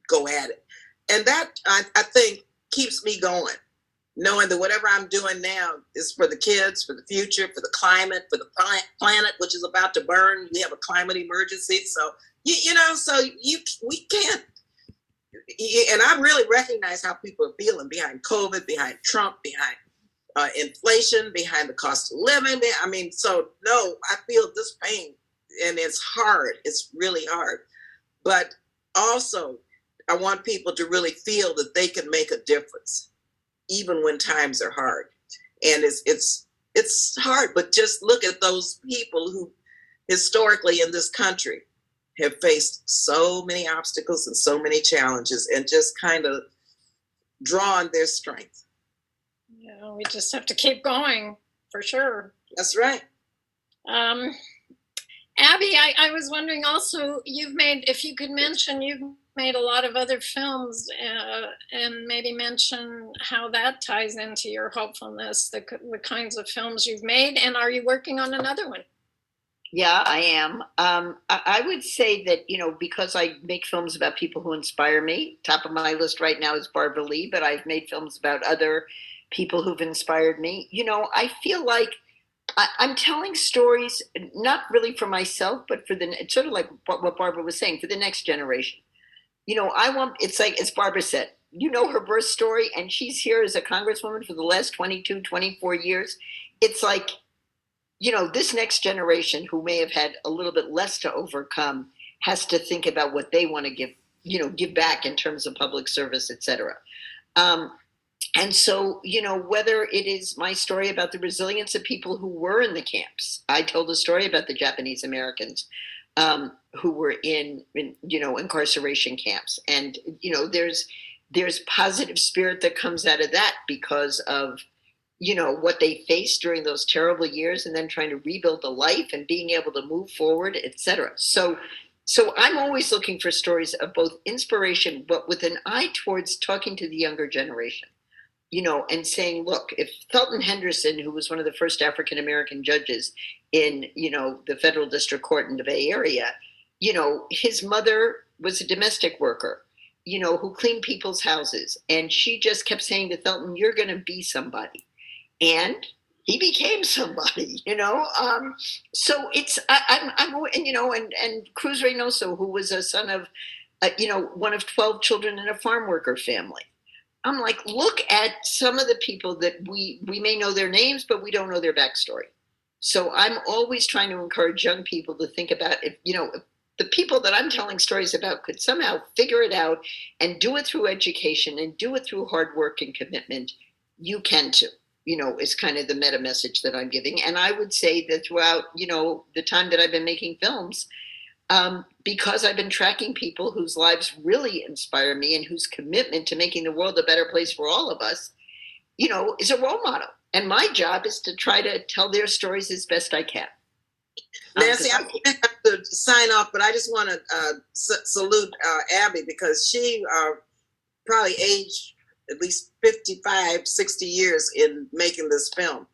go at it. And that, I, I think, keeps me going, knowing that whatever I'm doing now is for the kids, for the future, for the climate, for the planet, which is about to burn. We have a climate emergency. So, you, you know, so you we can't and I really recognize how people are feeling behind COVID, behind Trump, behind uh, inflation, behind the cost of living. I mean, so no, I feel this pain and it's hard. It's really hard. But also, I want people to really feel that they can make a difference, even when times are hard. And it's it's it's hard, but just look at those people who historically in this country have faced so many obstacles and so many challenges and just kind of drawn their strength. Yeah, we just have to keep going for sure. That's right. Um, Abby, I, I was wondering also, you've made, if you could mention, you've made a lot of other films uh, and maybe mention how that ties into your hopefulness, the, the kinds of films you've made. And are you working on another one? Yeah, I am. Um, I, I, would say that, you know, because I make films about people who inspire me, top of my list right now is Barbara Lee, but I've made films about other people who've inspired me. You know, I feel like I, am telling stories, not really for myself, but for the, it's sort of like what Barbara was saying, for the next generation. You know, I want, it's like, as Barbara said, you know her birth story, and she's here as a congresswoman for the last 22, 24 years. It's like, you know, this next generation who may have had a little bit less to overcome has to think about what they want to give, you know, give back in terms of public service, et cetera. Um, and so, you know, whether it is my story about the resilience of people who were in the camps, I told a story about the Japanese Americans um, who were in, in, you know, incarceration camps, and you know, there's there's positive spirit that comes out of that because of you know what they faced during those terrible years and then trying to rebuild the life and being able to move forward etc so So I'm always looking for stories of both inspiration, but with an eye towards talking to the younger generation, you know, and saying, look, if Thelton Henderson, who was one of the first African American judges in, you know, the federal district court in the Bay Area, you know, his mother was a domestic worker, you know, who cleaned people's houses. And she just kept saying to Thelton, you're going to be somebody. And he became somebody, you know. Um, so it's I, I'm I'm and you know and and Cruz Reynoso, who was a son of, uh, you know, one of twelve children in a farm worker family. I'm like, look at some of the people that we we may know their names, but we don't know their backstory. So I'm always trying to encourage young people to think about if you know the people that I'm telling stories about could somehow figure it out and do it through education and do it through hard work and commitment. You can too you know, is kind of the meta message that I'm giving. And I would say that throughout, you know, the time that I've been making films, um, because I've been tracking people whose lives really inspire me and whose commitment to making the world a better place for all of us, you know, is a role model. And my job is to try to tell their stories as best I can. Nancy, I'm going to have to sign off, but I just want to uh, s- salute uh, Abby because she uh, probably aged at least 55, 60 years in making this film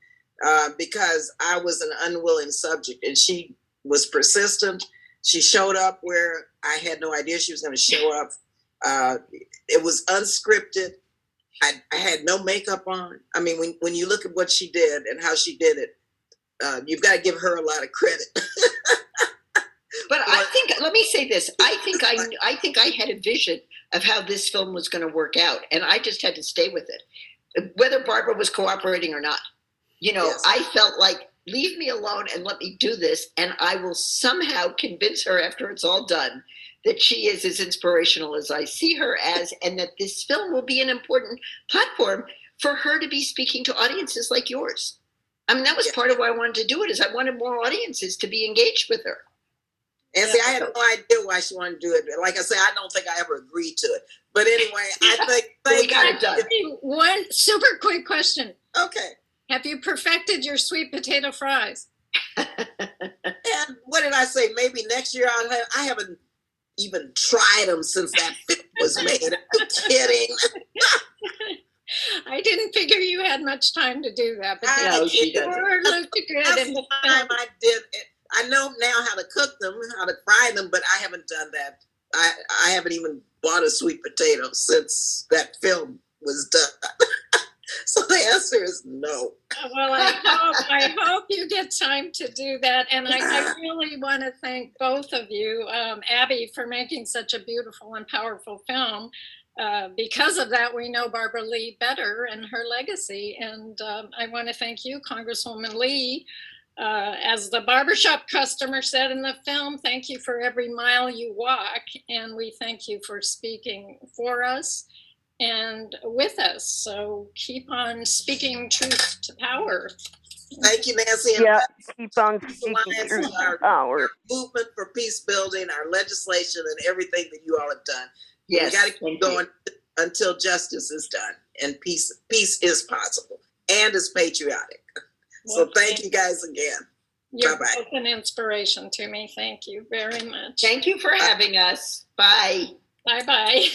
uh, because I was an unwilling subject and she was persistent. She showed up where I had no idea she was going to show up. Uh, it was unscripted. I, I, had no makeup on. I mean, when, when you look at what she did and how she did it, uh, you've got to give her a lot of credit. but I think, let me say this. I think I, I think I had a vision of how this film was going to work out. And I just had to stay with it, whether Barbara was cooperating or not. You know, yes. I felt like, leave me alone and let me do this. And I will somehow convince her after it's all done that she is as inspirational as I see her as, and that this film will be an important platform for her to be speaking to audiences like yours. I mean, that was part of why I wanted to do it is I wanted more audiences to be engaged with her. And see, I had no idea why she wanted to do it. Like I say, I don't think I ever agreed to it. But anyway, I think we got it done. One super quick question. Okay. Have you perfected your sweet potato fries? and what did I say? Maybe next year I'll have. I haven't even tried them since that film was made. I'm kidding. I didn't figure you had much time to do that, but I no, she doesn't. looked good. That's the time I did it I know now how to cook them, how to fry them, but I haven't done that. I I haven't even bought a sweet potato since that film was done. so the answer is no. Well, I hope I hope you get time to do that, and I, I really want to thank both of you, um, Abby, for making such a beautiful and powerful film. Uh, because of that, we know Barbara Lee better and her legacy. And um, I want to thank you, Congresswoman Lee, uh, as the barbershop customer said in the film, thank you for every mile you walk. And we thank you for speaking for us and with us. So keep on speaking truth to power. Thank you, Nancy. yeah, keep on speaking truth to power. Movement for peace building, our legislation, and everything that you all have done. Yes, we got to keep going until justice is done and peace peace is possible and is patriotic. So thank you guys again. You're Bye-bye. both an inspiration to me. Thank you very much. Thank you for having us. Bye. Bye bye.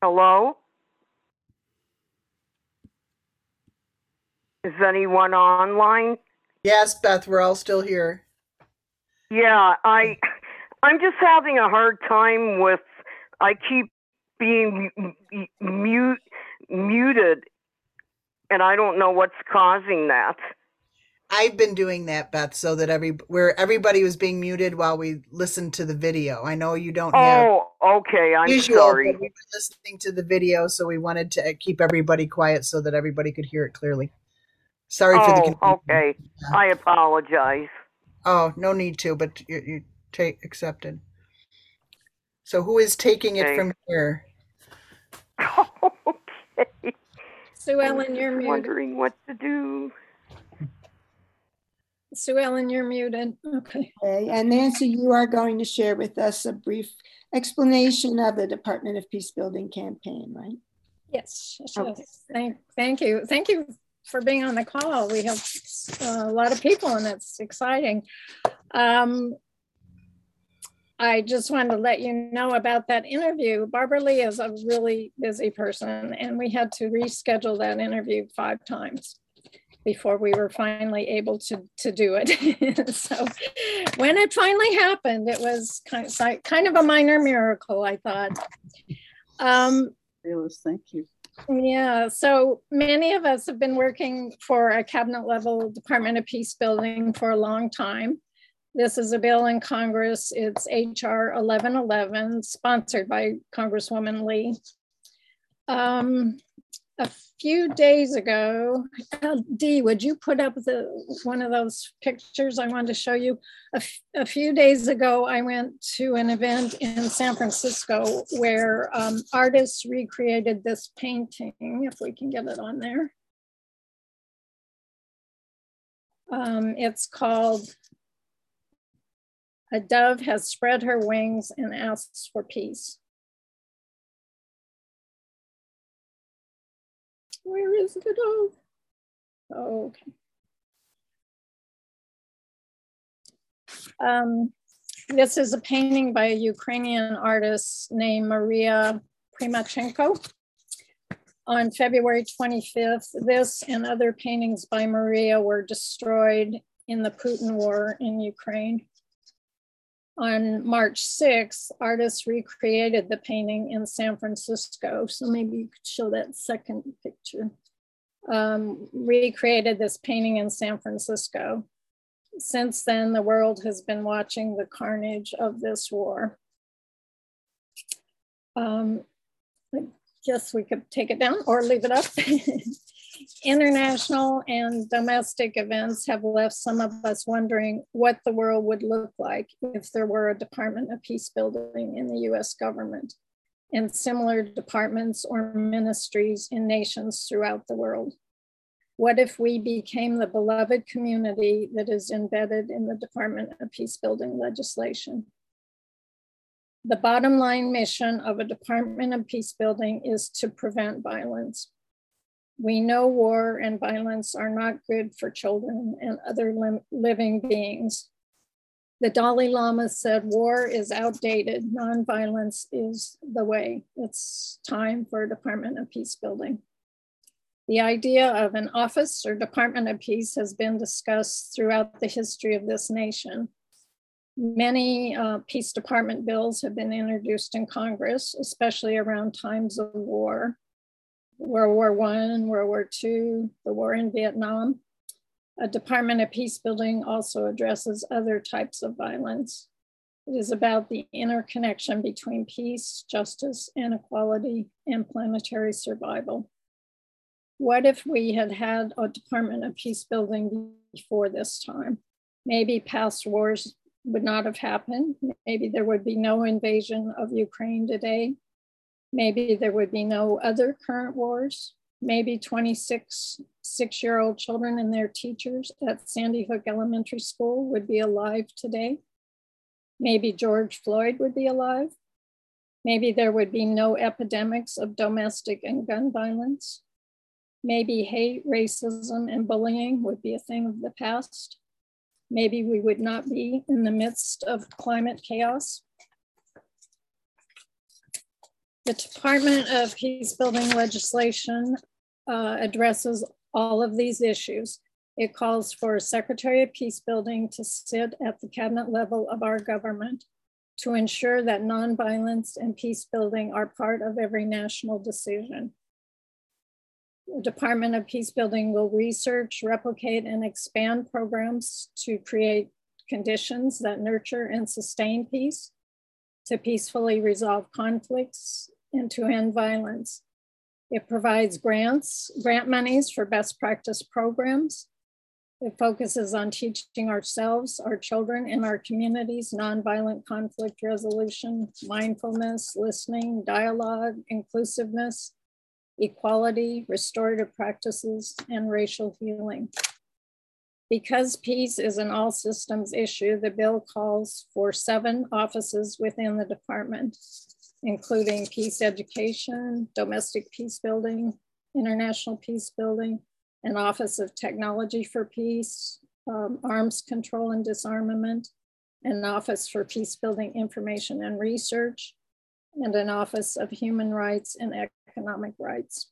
Hello? Is anyone online? Yes, Beth, we're all still here. Yeah, I I'm just having a hard time with I keep being mute muted and I don't know what's causing that. I've been doing that, Beth, so that every where everybody was being muted while we listened to the video. I know you don't have Oh, okay. I'm visual, sorry. we were listening to the video, so we wanted to keep everybody quiet so that everybody could hear it clearly. Sorry for the Oh, confusion. okay. I apologize. Oh, no need to, but you, you take accepted. So who is taking it Okay. from here? okay. Sue Ellen, you're muted. Wondering what to do. Sue Ellen, you're muted. Okay. Okay, and Nancy, you are going to share with us a brief explanation of the Department of Peace Building campaign, right? Yes, yes, Okay. yes. Thank, thank you. Thank you for being on the call. We have uh, a lot of people and it's exciting. Um, I just wanted to let you know about that interview. Barbara Lee is a really busy person and we had to reschedule that interview five times before we were finally able to, to do it. so when it finally happened, it was kind of, kind of a minor miracle, I thought. Um, thank you. Yeah, so many of us have been working for a cabinet level Department of Peace building for a long time. This is a bill in Congress. It's HR 1111, sponsored by Congresswoman Lee. Um, a few days ago, Dee, would you put up the one of those pictures I wanted to show you? A few days ago, I went to an event in San Francisco where um, artists recreated this painting, if we can get it on there. Um, it's called A Dove Has Spread Her Wings and Asks for Peace. Where is the dove? Oh, okay. Um, this is a painting by a Ukrainian artist named Maria Primachenko. On February 25th, this and other paintings by Maria were destroyed in the Putin war in Ukraine. On March 6th, artists recreated the painting in San Francisco. So maybe you could show that second picture. Um, recreated this painting in San Francisco. Since then, the world has been watching the carnage of this war. Um, I guess we could take it down or leave it up. International and domestic events have left some of us wondering what the world would look like if there were a Department of Peace building in the US government and similar departments or ministries in nations throughout the world. What if we became the beloved community that is embedded in the Department of Peace building legislation? The bottom line mission of a Department of Peace building is to prevent violence. We know war and violence are not good for children and other living beings. The Dalai Lama said war is outdated, nonviolence is the way. It's time for a Department of Peace building. The idea of an office or Department of Peace has been discussed throughout the history of this nation. Many uh, peace department bills have been introduced in Congress, especially around times of war. World War One, World War Two, the war in Vietnam. A Department of Peace building also addresses other types of violence. It is about the interconnection between peace, justice, and equality and planetary survival. What if we had had a Department of Peace building before this time? Maybe past wars would not have happened. Maybe there would be no invasion of Ukraine today. Maybe there would be no other current wars. Maybe 26 six year old children and their teachers at Sandy Hook Elementary School would be alive today. Maybe George Floyd would be alive. Maybe there would be no epidemics of domestic and gun violence. Maybe hate, racism, and bullying would be a thing of the past. Maybe we would not be in the midst of climate chaos. The Department of Peace Building legislation uh, addresses all of these issues. It calls for Secretary of Peace Building to sit at the cabinet level of our government to ensure that nonviolence and peace building are part of every national decision. The Department of Peace Building will research, replicate, and expand programs to create conditions that nurture and sustain peace, to peacefully resolve conflicts, and to end violence. It provides grants, grant monies for best practice programs. It focuses on teaching ourselves, our children, and our communities nonviolent conflict resolution, mindfulness, listening, dialogue, inclusiveness, equality, restorative practices, and racial healing. Because peace is an all systems issue, the bill calls for seven offices within the department, including peace education, domestic peace building, international peace building, an office of technology for peace, um, arms control and disarmament, an office for peace building information and research, and an office of human rights and economic rights.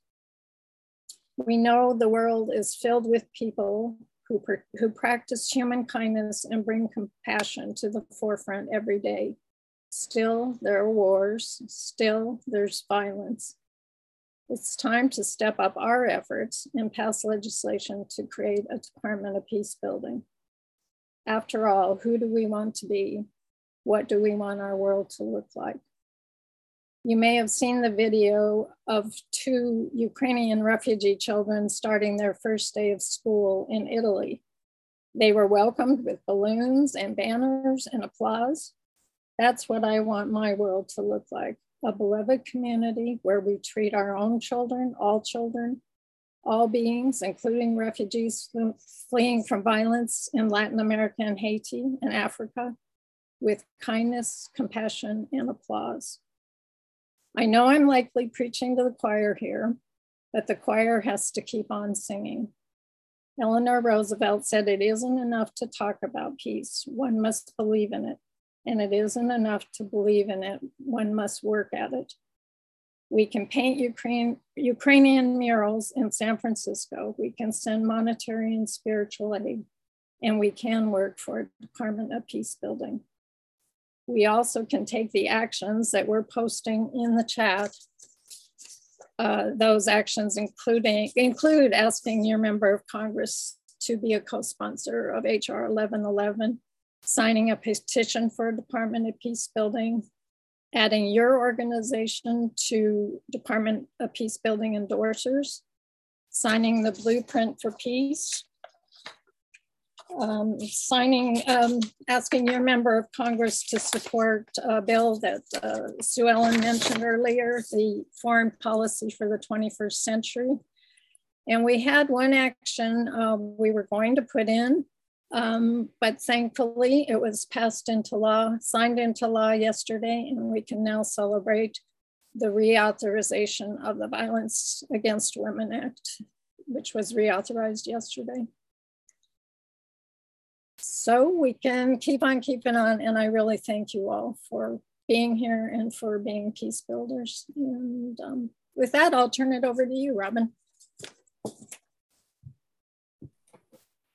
We know the world is filled with people who, who practice human kindness and bring compassion to the forefront every day. Still, there are wars, still, there's violence. It's time to step up our efforts and pass legislation to create a Department of Peace Building. After all, who do we want to be? What do we want our world to look like? You may have seen the video of two Ukrainian refugee children starting their first day of school in Italy. They were welcomed with balloons and banners and applause. That's what I want my world to look like a beloved community where we treat our own children, all children, all beings, including refugees fleeing from violence in Latin America and Haiti and Africa, with kindness, compassion, and applause. I know I'm likely preaching to the choir here, but the choir has to keep on singing. Eleanor Roosevelt said it isn't enough to talk about peace, one must believe in it. And it isn't enough to believe in it, one must work at it. We can paint Ukraine, Ukrainian murals in San Francisco. We can send monetary and spiritual aid, and we can work for a Department of Peace Building. We also can take the actions that we're posting in the chat. Uh, those actions including include asking your member of Congress to be a co-sponsor of HR 1111, signing a petition for a Department of Peace Building, adding your organization to Department of Peace Building endorsers, signing the Blueprint for Peace, um, signing, um, asking your member of Congress to support a bill that uh, Sue Ellen mentioned earlier, the foreign policy for the 21st century. And we had one action uh, we were going to put in, um, but thankfully it was passed into law, signed into law yesterday, and we can now celebrate the reauthorization of the Violence Against Women Act, which was reauthorized yesterday so we can keep on keeping on. And I really thank you all for being here and for being peace builders. And um, with that, I'll turn it over to you, Robin.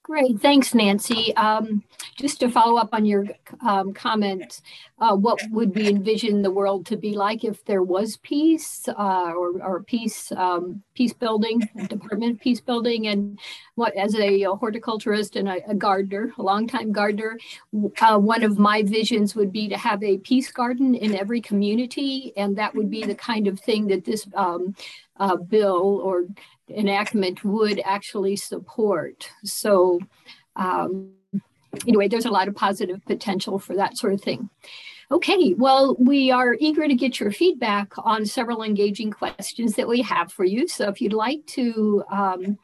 Great, thanks, Nancy. Um, just to follow up on your um, comment, uh, what would we envision the world to be like if there was peace uh, or, or peace um, peace building, Department of Peace Building, and what as a, a horticulturist and a, a, gardener, a longtime gardener, uh, one of my visions would be to have a peace garden in every community, and that would be the kind of thing that this um, uh, bill or enactment would actually support. So um, anyway, there's a lot of positive potential for that sort of thing. Okay, well, we are eager to get your feedback on several engaging questions that we have for you. So if you'd like to um,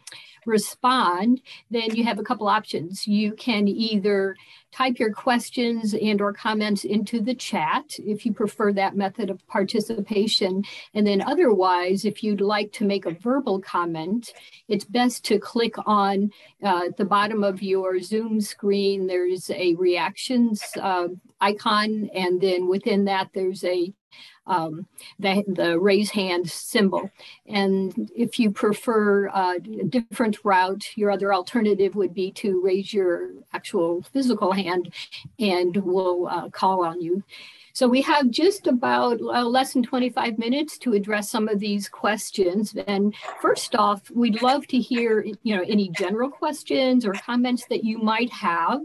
respond, then you have a couple options. You can either type your questions and or comments into the chat if you prefer that method of participation. And then otherwise, if you'd like to make a verbal comment, it's best to click on uh, the bottom of your Zoom screen. There's a reactions uh, icon. And then within that, there's a um, the, the raise hand symbol. And if you prefer a different route, your other alternative would be to raise your actual physical hand and we'll uh, call on you. So we have just about uh, less than 25 minutes to address some of these questions. And first off, we'd love to hear, you know, any general questions or comments that you might have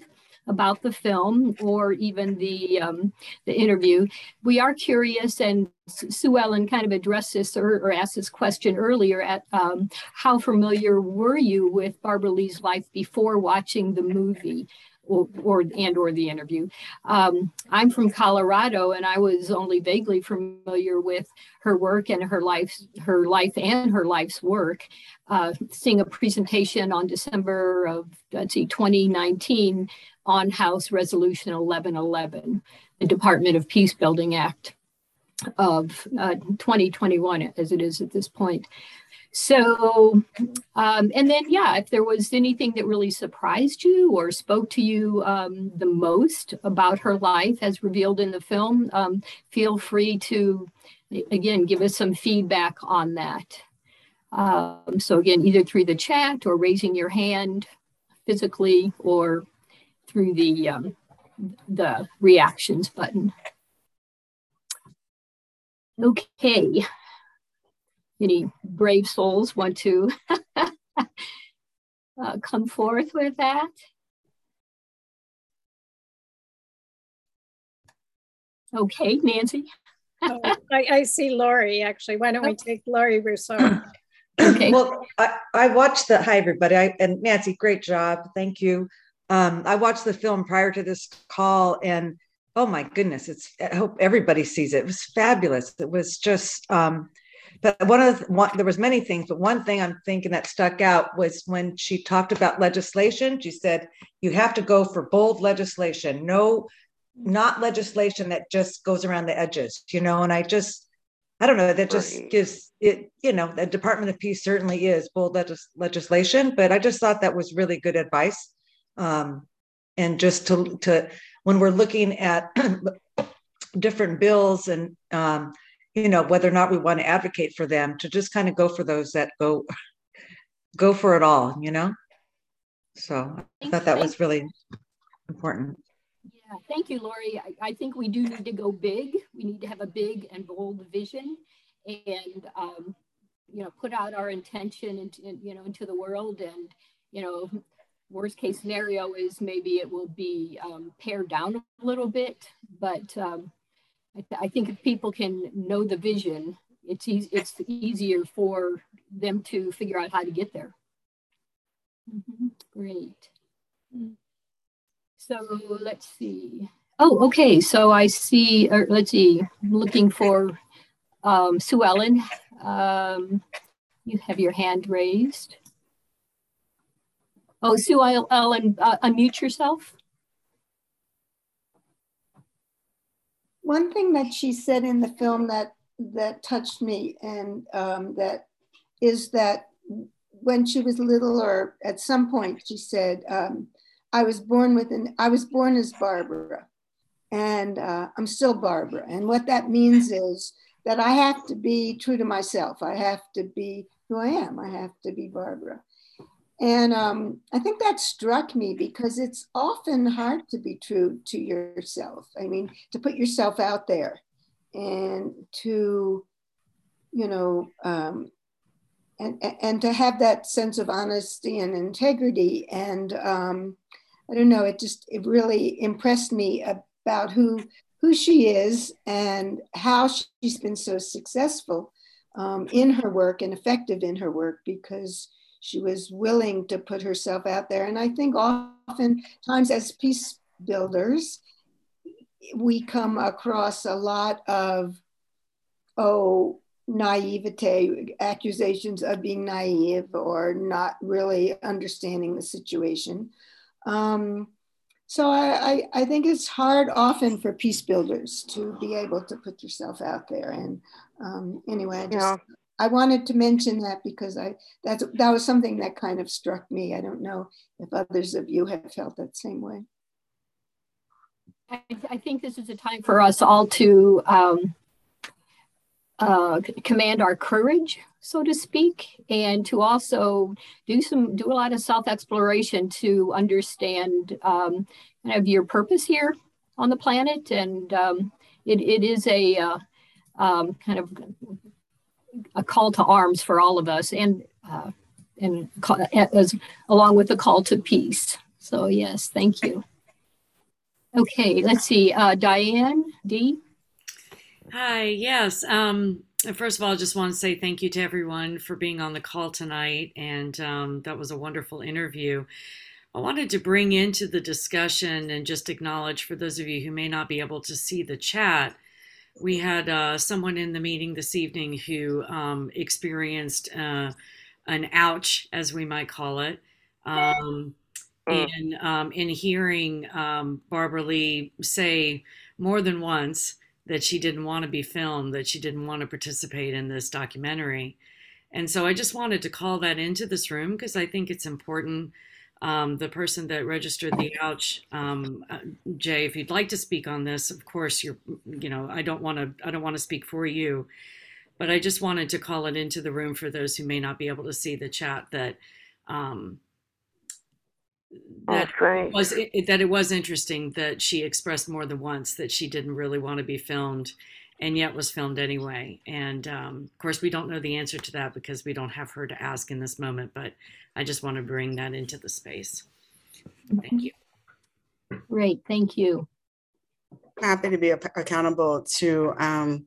about the film or even the um, the interview. We are curious, and Sue Ellen kind of addressed this or, or asked this question earlier at um, how familiar were you with Barbara Lee's life before watching the movie? Or, or and or the interview. Um, I'm from Colorado, and I was only vaguely familiar with her work and her life, her life and her life's work. Uh, seeing a presentation on December of let's see, 2019 on House Resolution 1111, the Department of Peace Building Act of uh, 2021, as it is at this point. So, um, and then, yeah, if there was anything that really surprised you or spoke to you um, the most about her life as revealed in the film, um, feel free to, again, give us some feedback on that. Um, so, again, either through the chat or raising your hand physically or through the, um, the reactions button. Okay any brave souls want to uh, come forth with that? Okay, Nancy. oh, I, I, see Lori actually. Why don't we take Lori Rousseau? okay. Well, I, I watched the, hi everybody. I, and Nancy, great job. Thank you. Um, I watched the film prior to this call and oh my goodness, it's, I hope everybody sees it. It was fabulous. It was just, um, but one of the, one, there was many things, but one thing I'm thinking that stuck out was when she talked about legislation. She said you have to go for bold legislation, no, not legislation that just goes around the edges, you know. And I just, I don't know, that just right. gives it, you know, the Department of Peace certainly is bold legis- legislation, but I just thought that was really good advice. Um, and just to to when we're looking at different bills and um, you know whether or not we want to advocate for them to just kind of go for those that go go for it all you know? So i thought that was really important. Yeah thank you lori. I, I, think we do need to go big. We need to have a big and bold vision and um, you know put out our intention into you know into the world and you know worst case scenario is maybe it will be um, pared down a little bit but um, I, th- I, think if people can know the vision, it's e- it's easier for them to figure out how to get there. Mm-hmm. Great. So let's see. Oh, okay. So I see. Or let's see. I'm looking for um, Sue Ellen. Um, you have your hand raised. Oh, Sue Ellen, uh, unmute yourself. One thing that she said in the film that that touched me and um, that is that when she was little or at some point she said um, i was born with an i was born as barbara and uh, i'm still barbara. And what that means is that i have to be true to myself. I have to be who i am. I have to be barbara and um, I think that struck me because it's often hard to be true to yourself. I mean, to put yourself out there and to, you know, um, and, and to have that sense of honesty and integrity. And um, I don't know, it just, it really impressed me about who, who she is and how she's been so successful um, in her work and effective in her work because she was willing to put herself out there. And I think oftentimes as peace builders, we come across a lot of, oh, naivete, accusations of being naive or not really understanding the situation. Um, so I, I, I, think it's hard often for peace builders to be able to put yourself out there. And um, anyway, I just yeah. I wanted to mention that because I that's that was something that kind of struck me. I don't know if others of you have felt that same way. I, I think this is a time for us all to um, uh, command our courage, so to speak, and to also do some do a lot of self exploration to understand um, kind of your purpose here on the planet, and um, it, it is a uh, um, kind of a call to arms for all of us and uh, and as along with the call to peace. So yes, thank you. Okay, let's see. Uh, Diane D. Hi. Yes. Um, first of all, I just want to say thank you to everyone for being on the call tonight, and um, that was a wonderful interview. I wanted to bring into the discussion and just acknowledge for those of you who may not be able to see the chat, we had uh, someone in the meeting this evening who um, experienced uh, an ouch, as we might call it. Um, and um, in hearing um, Barbara Lee say more than once that she didn't want to be filmed, that she didn't want to participate in this documentary. And so I just wanted to call that into this room because I think it's important. Um, the person that registered the ouch, um, uh, Jay, if you'd like to speak on this, of course, you're, you know, I don't want to, I don't want to speak for you, but I just wanted to call it into the room for those who may not be able to see the chat that, um, that right. was it, that it was interesting that she expressed more than once that she didn't really want to be filmed and yet was filmed anyway and um, of course we don't know the answer to that because we don't have her to ask in this moment but i just want to bring that into the space. Thank you. Great thank you. Happy to be accountable to um,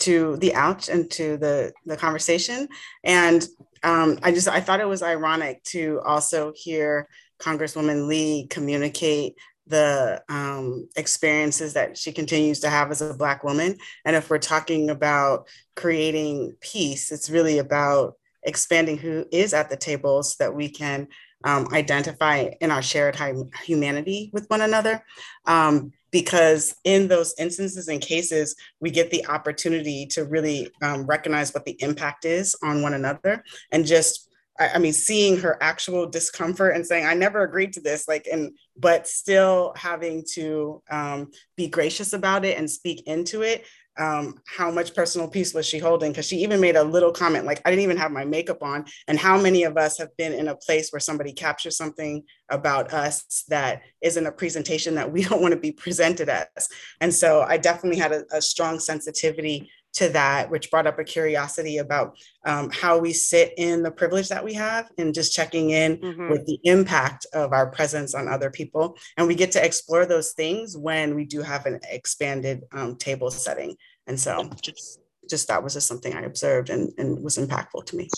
to the ouch and to the the conversation. And um, i just i thought it was ironic to also hear Congresswoman Lee communicate the um, experiences that she continues to have as a Black woman. And if we're talking about creating peace, it's really about expanding who is at the table so that we can um, identify in our shared humanity with one another. Um, because in those instances and cases, we get the opportunity to really um, recognize what the impact is on one another and just I, mean, seeing her actual discomfort and saying, I never agreed to this, like, and but still having to um, be gracious about it and speak into it. Um, how much personal peace was she holding? Because she even made a little comment like, I didn't even have my makeup on. And how many of us have been in a place where somebody captures something about us that isn't a presentation that we don't want to be presented as? And so I definitely had a, a strong sensitivity to that, which brought up a curiosity about um, how we sit in the privilege that we have and just checking in mm-hmm. with the impact of our presence on other people. And we get to explore those things when we do have an expanded um, table setting. And so just, just that was just something I observed and, and was impactful to me.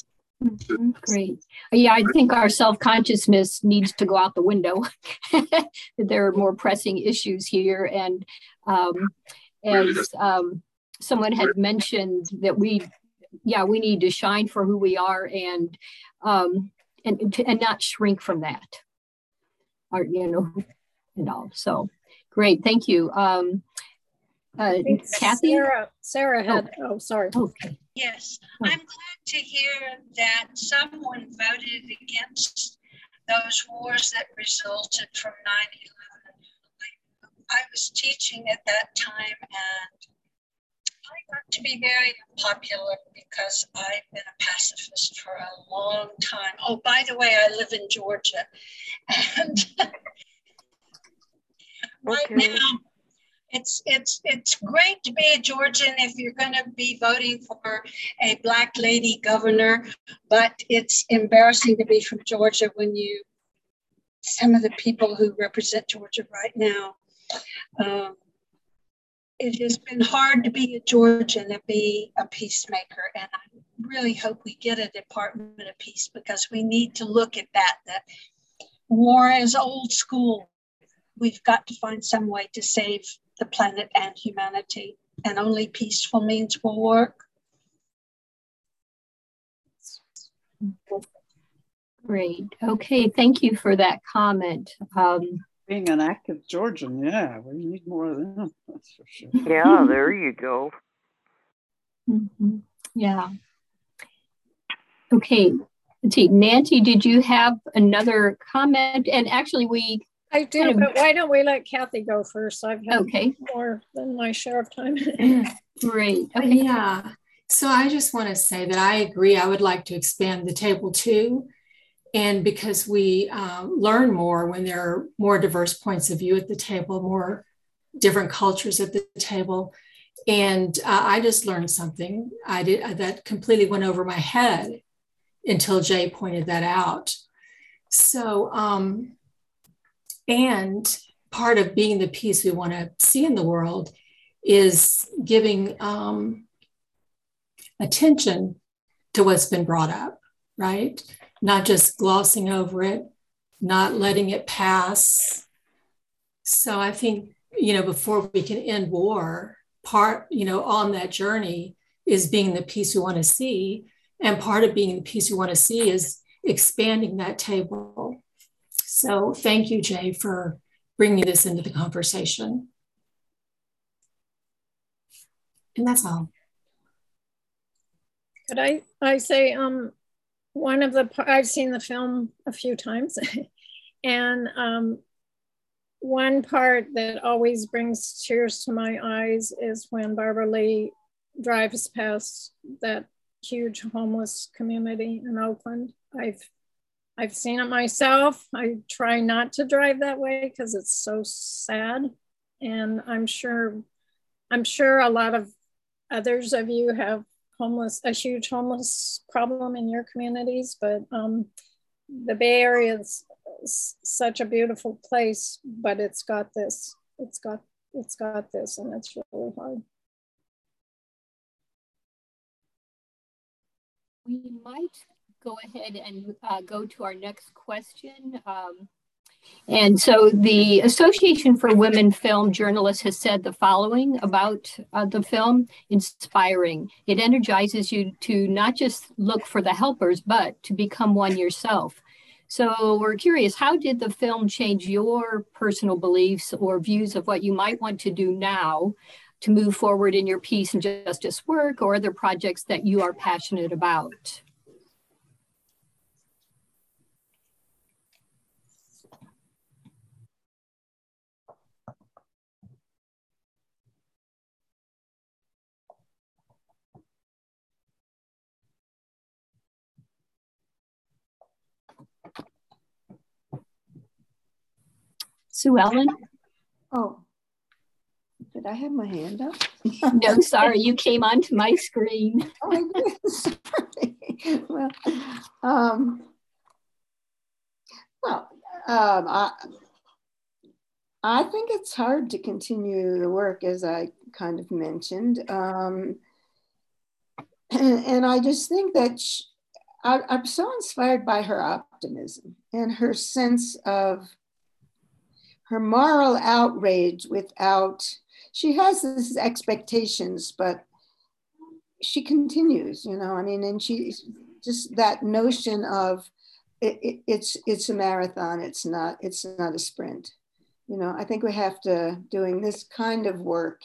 Mm-hmm. Great. Yeah, I think our self consciousness needs to go out the window. there are more pressing issues here. And um, as um, someone had mentioned that we yeah we need to shine for who we are and um and and not shrink from that or you know and all so great thank you um uh, Kathy? Sarah, Sarah had, oh, oh sorry. Okay. Yes, I'm glad to hear that someone voted against those wars that resulted from 9 11. I was teaching at that time and I got to be very popular because I've been a pacifist for a long time. Oh, by the way, I live in Georgia. And right okay. now, it's it's it's great to be a Georgian if you're going to be voting for a black lady governor, but it's embarrassing to be from Georgia when you some of the people who represent Georgia right now um, it has been hard to be a Georgian and be a peacemaker. And I really hope we get a Department of Peace because we need to look at that. That war is old school. We've got to find some way to save the planet and humanity. And only peaceful means will work. Great. Okay. Thank you for that comment. Um, being an active Georgian, yeah, we need more of them. That's for sure. Yeah, there you go. Mm-hmm. Yeah. Okay. Nancy, did you have another comment? And actually, we. I do, kind of, but why don't we let Kathy go first? I've had okay. more than my share of time. Great. Okay. Yeah. So I just want to say that I agree. I would like to expand the table too and because we uh, learn more when there are more diverse points of view at the table, more different cultures at the table. And uh, I just learned something I did uh, that completely went over my head until Jay pointed that out. So, um, and part of being the peace we want to see in the world is giving um, attention to what's been brought up, right? Not just glossing over it, not letting it pass. So I think, you know, before we can end war, part, you know, on that journey is being the peace we want to see. And part of being the peace we want to see is expanding that table. So thank you, Jay, for bringing this into the conversation. And that's all. Could I, I say, um, one of the, I've seen the film a few times and um, one part that always brings tears to my eyes is when Barbara Lee drives past that huge homeless community in Oakland. I've I've seen it myself. I try not to drive that way because it's so sad. And I'm sure I'm sure a lot of others of you have homeless a huge homeless problem in your communities, but um, the Bay Area is such a beautiful place, but it's got this. It's got it's got this, and it's really hard. We might go ahead and uh, go to our next question. Um, and so the Association for Women Film Journalists has said the following about uh, the film inspiring. It energizes you to not just look for the helpers, but to become one yourself. So we're curious how did the film change your personal beliefs or views of what you might want to do now to move forward in your peace and justice work or other projects that you are passionate about? Sue Ellen? Oh, did I have my hand up? no, sorry, you came onto my screen. oh sorry. well, um, well, um, I, I think it's hard to continue the work as I kind of mentioned. Um, and, and I just think that she, I, I'm so inspired by her optimism and her sense of her moral outrage without she has these expectations but she continues you know i mean and she just that notion of it, it, it's it's a marathon it's not it's not a sprint. You know i think we have to doing this kind of work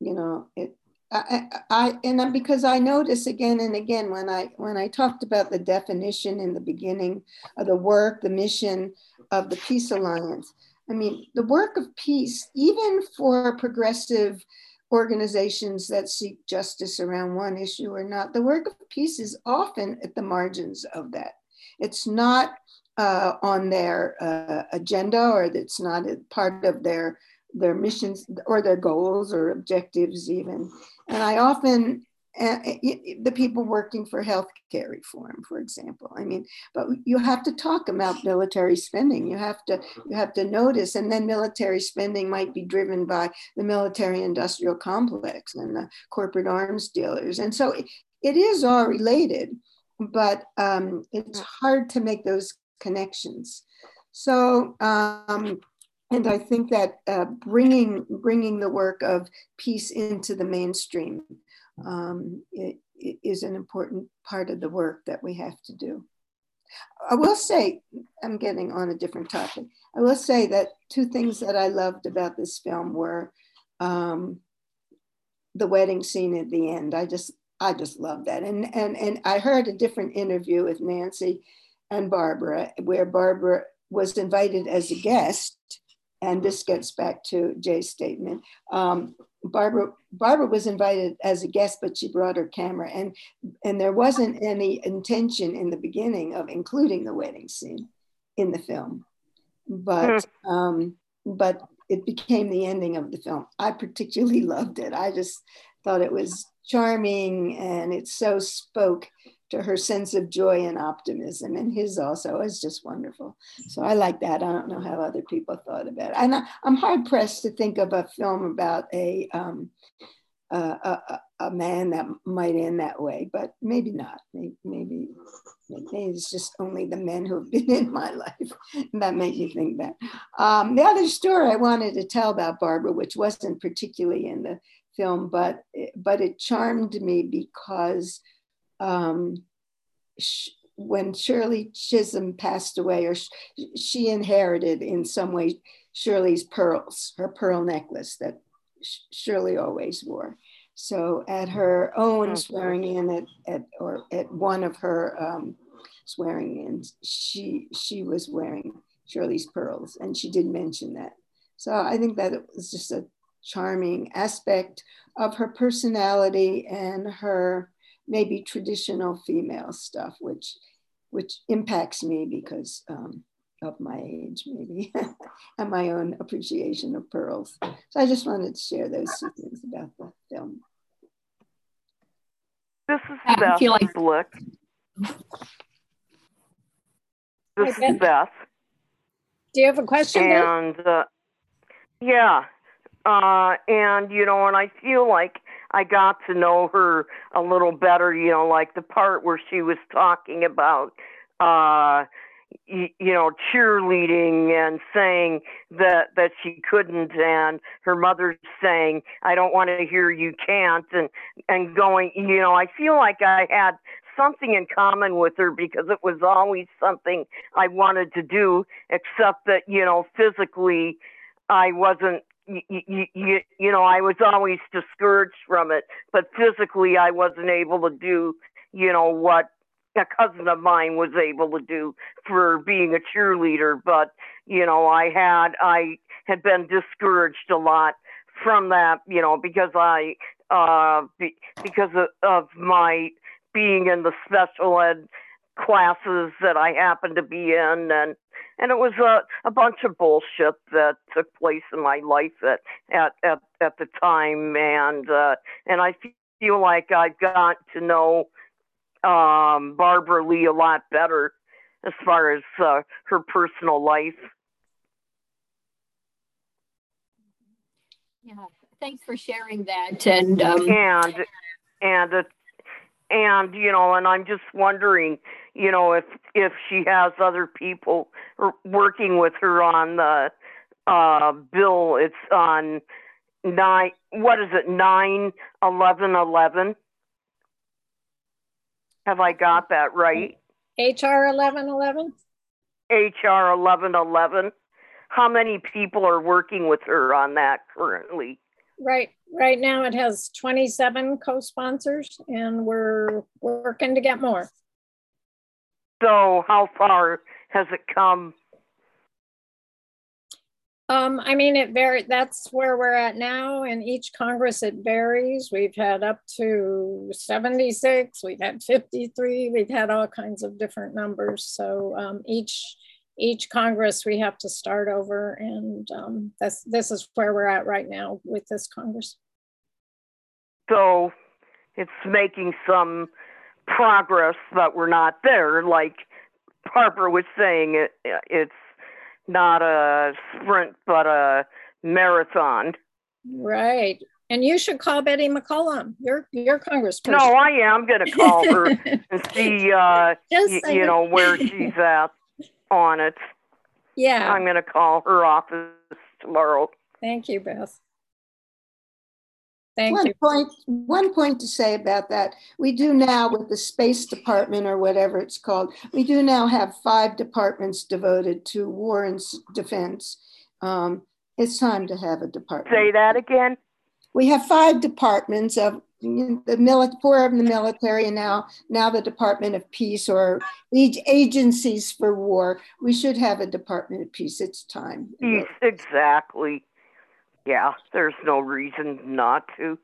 you know it I, I and because I notice again and again when I when I talked about the definition in the beginning of the work, the mission of the Peace Alliance, I mean, the work of peace, even for progressive organizations that seek justice around one issue or not, the work of peace is often at the margins of that. It's not uh, on their uh, agenda or it's not part of their their missions or their goals or objectives even. And I often uh, the people working for healthcare reform, for example. I mean, but you have to talk about military spending. You have to you have to notice, and then military spending might be driven by the military-industrial complex and the corporate arms dealers, and so it, it is all related, but um, it's hard to make those connections. So. Um, and I think that uh, bringing bringing the work of peace into the mainstream um, it, it is an important part of the work that we have to do. I will say, I'm getting on a different topic. I will say that two things that I loved about this film were um, the wedding scene at the end. I just, I just love that. And and and I heard a different interview with Nancy and Barbara, where Barbara was invited as a guest, and this gets back to Jay's statement. Um, Barbara Barbara was invited as a guest, but she brought her camera, and and there wasn't any intention in the beginning of including the wedding scene in the film, but hmm. um, but it became the ending of the film. I particularly loved it. I just thought it was charming, and it so spoke to her sense of joy and optimism and his also is just wonderful so i like that i don't know how other people thought about it and I, am hard pressed to think of a film about a, um, a, a, a man that might end that way but maybe not maybe, maybe maybe it's just only the men who have been in my life. That makes you think that. Um, the other story I wanted to tell about Barbara, which wasn't particularly in the film, but, but it charmed me because um, sh- when Shirley Chisholm passed away, or sh- she inherited in some way Shirley's pearls, her pearl necklace that sh- Shirley always wore. So at her own oh, swearing in at, at or at one of her um, swearing in, she she was wearing Shirley's pearls, and she did mention that. So I think that it was just a charming aspect of her personality and her maybe traditional female stuff, which which impacts me because um, of my age, maybe, and my own appreciation of pearls. So I just wanted to share those two things about the film. This is Beth like... Blick. This is Beth. Do you have a question? And uh, yeah, uh, and you know, and I feel like I got to know her a little better. You know, like the part where she was talking about uh you, you know cheerleading and saying that that she couldn't and her mother saying i don't want to hear you can't and and going you know i feel like i had something in common with her because it was always something i wanted to do except that you know physically i wasn't you, you, you know i was always discouraged from it but physically i wasn't able to do you know what a cousin of mine was able to do for being a cheerleader but you know i had i had been discouraged a lot from that you know because i uh be, because of, of my being in the special ed classes that i happened to be in and and it was a, a bunch of bullshit that took place in my life at at at, at the time and uh and i feel like I've got to know um, Barbara Lee a lot better as far as uh, her personal life. Yeah, thanks for sharing that. And um... and and and you know, and I'm just wondering, you know, if if she has other people working with her on the uh, bill. It's on nine. What is it? Nine eleven eleven. Have I got that right? HR 1111? HR 1111. How many people are working with her on that currently? Right. Right now it has 27 co-sponsors and we're working to get more. So how far has it come um, I mean, it varies. That's where we're at now. In each Congress, it varies. We've had up to 76, we've had 53, we've had all kinds of different numbers. So um, each each Congress, we have to start over, and um, that's this is where we're at right now with this Congress. So it's making some progress, but we're not there. Like Harper was saying, it, it's not a sprint, but a marathon. Right. And you should call Betty McCollum. You're your congressperson. No, I am going to call her and see, uh, y- you know, where she's at on it. Yeah. I'm going to call her office tomorrow. Thank you, Beth. Thank one you. Point, one point to say about that. We do now with the Space Department or whatever it's called, we do now have five departments devoted to war and defense. Um, it's time to have a department. Say that again. We have five departments of the military, four of the military, and now now the Department of Peace or agencies for war. We should have a Department of Peace. It's time. Peace, exactly. Yeah, there's no reason not to.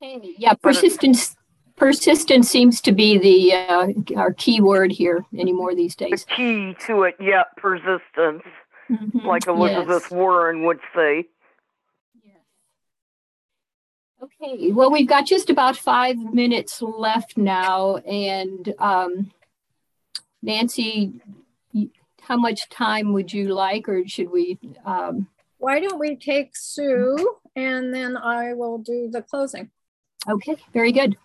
Yeah, persistence. Persistence seems to be the uh, our key word here anymore these days. The key to it, yeah, persistence, mm-hmm. like Elizabeth yes. Warren would say. Yes. Okay, well, we've got just about five minutes left now, and um, Nancy, how much time would you like, or should we? Um... Why don't we take Sue and then I will do the closing. Okay, very good.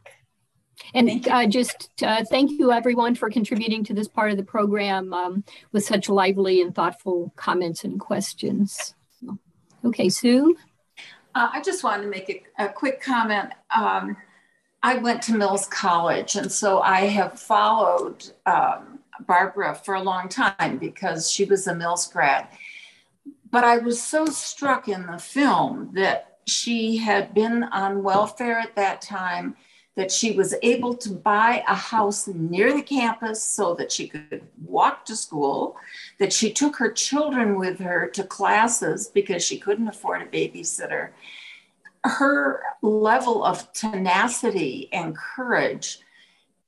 And uh, just uh, thank you everyone for contributing to this part of the program um, with such lively and thoughtful comments and questions. Okay, Sue? Uh, I just wanted to make a, a quick comment. Um, I went to Mills College, and so I have followed um, Barbara for a long time because she was a Mills grad. But I was so struck in the film that she had been on welfare at that time, that she was able to buy a house near the campus so that she could walk to school, that she took her children with her to classes because she couldn't afford a babysitter. Her level of tenacity and courage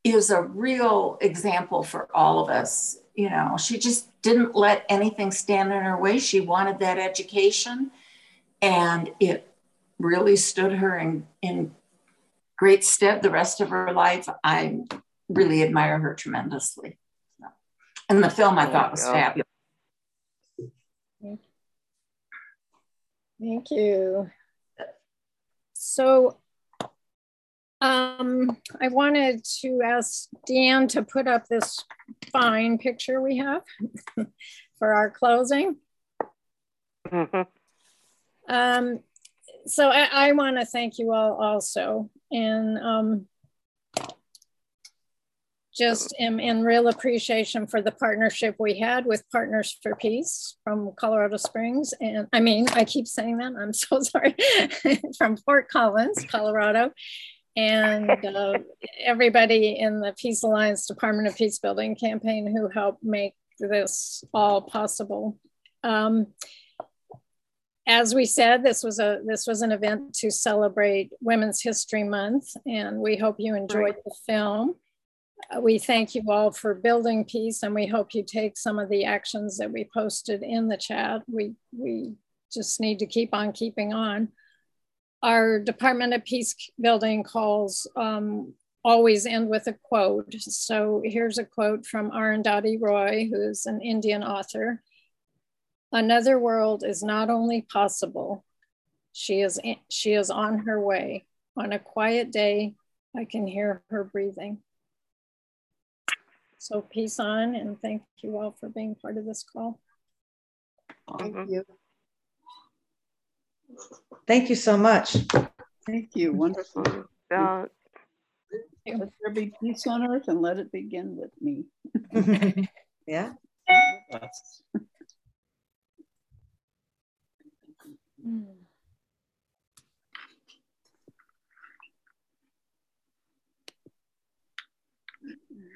is a real example for all of us. You know, she just didn't let anything stand in her way. She wanted that education, and it really stood her in, in great stead the rest of her life. I really admire her tremendously. And the film I thought was fabulous. Thank you. So um, I wanted to ask Dan to put up this fine picture we have for our closing. Mm-hmm. Um, so I, I want to thank you all also. And um, just am in real appreciation for the partnership we had with Partners for Peace from Colorado Springs. And I mean, I keep saying that, I'm so sorry, from Fort Collins, Colorado and uh, everybody in the Peace Alliance Department of Peace Building campaign who helped make this all possible. Um, as we said, this was a this was an event to celebrate Women's History Month, and we hope you enjoyed the film. Uh, we thank you all for building peace, and we hope you take some of the actions that we posted in the chat. We we just need to keep on keeping on our Department of Peace building calls um, always end with a quote. So here's a quote from Arundhati Roy, who's an Indian author. Another world is not only possible, she is, she is on her way. On a quiet day, I can hear her breathing. So peace on and thank you all for being part of this call. Thank you. Thank you so much. Thank you. Wonderful. Uh, let there be peace on earth and let it begin with me. yeah. Mm.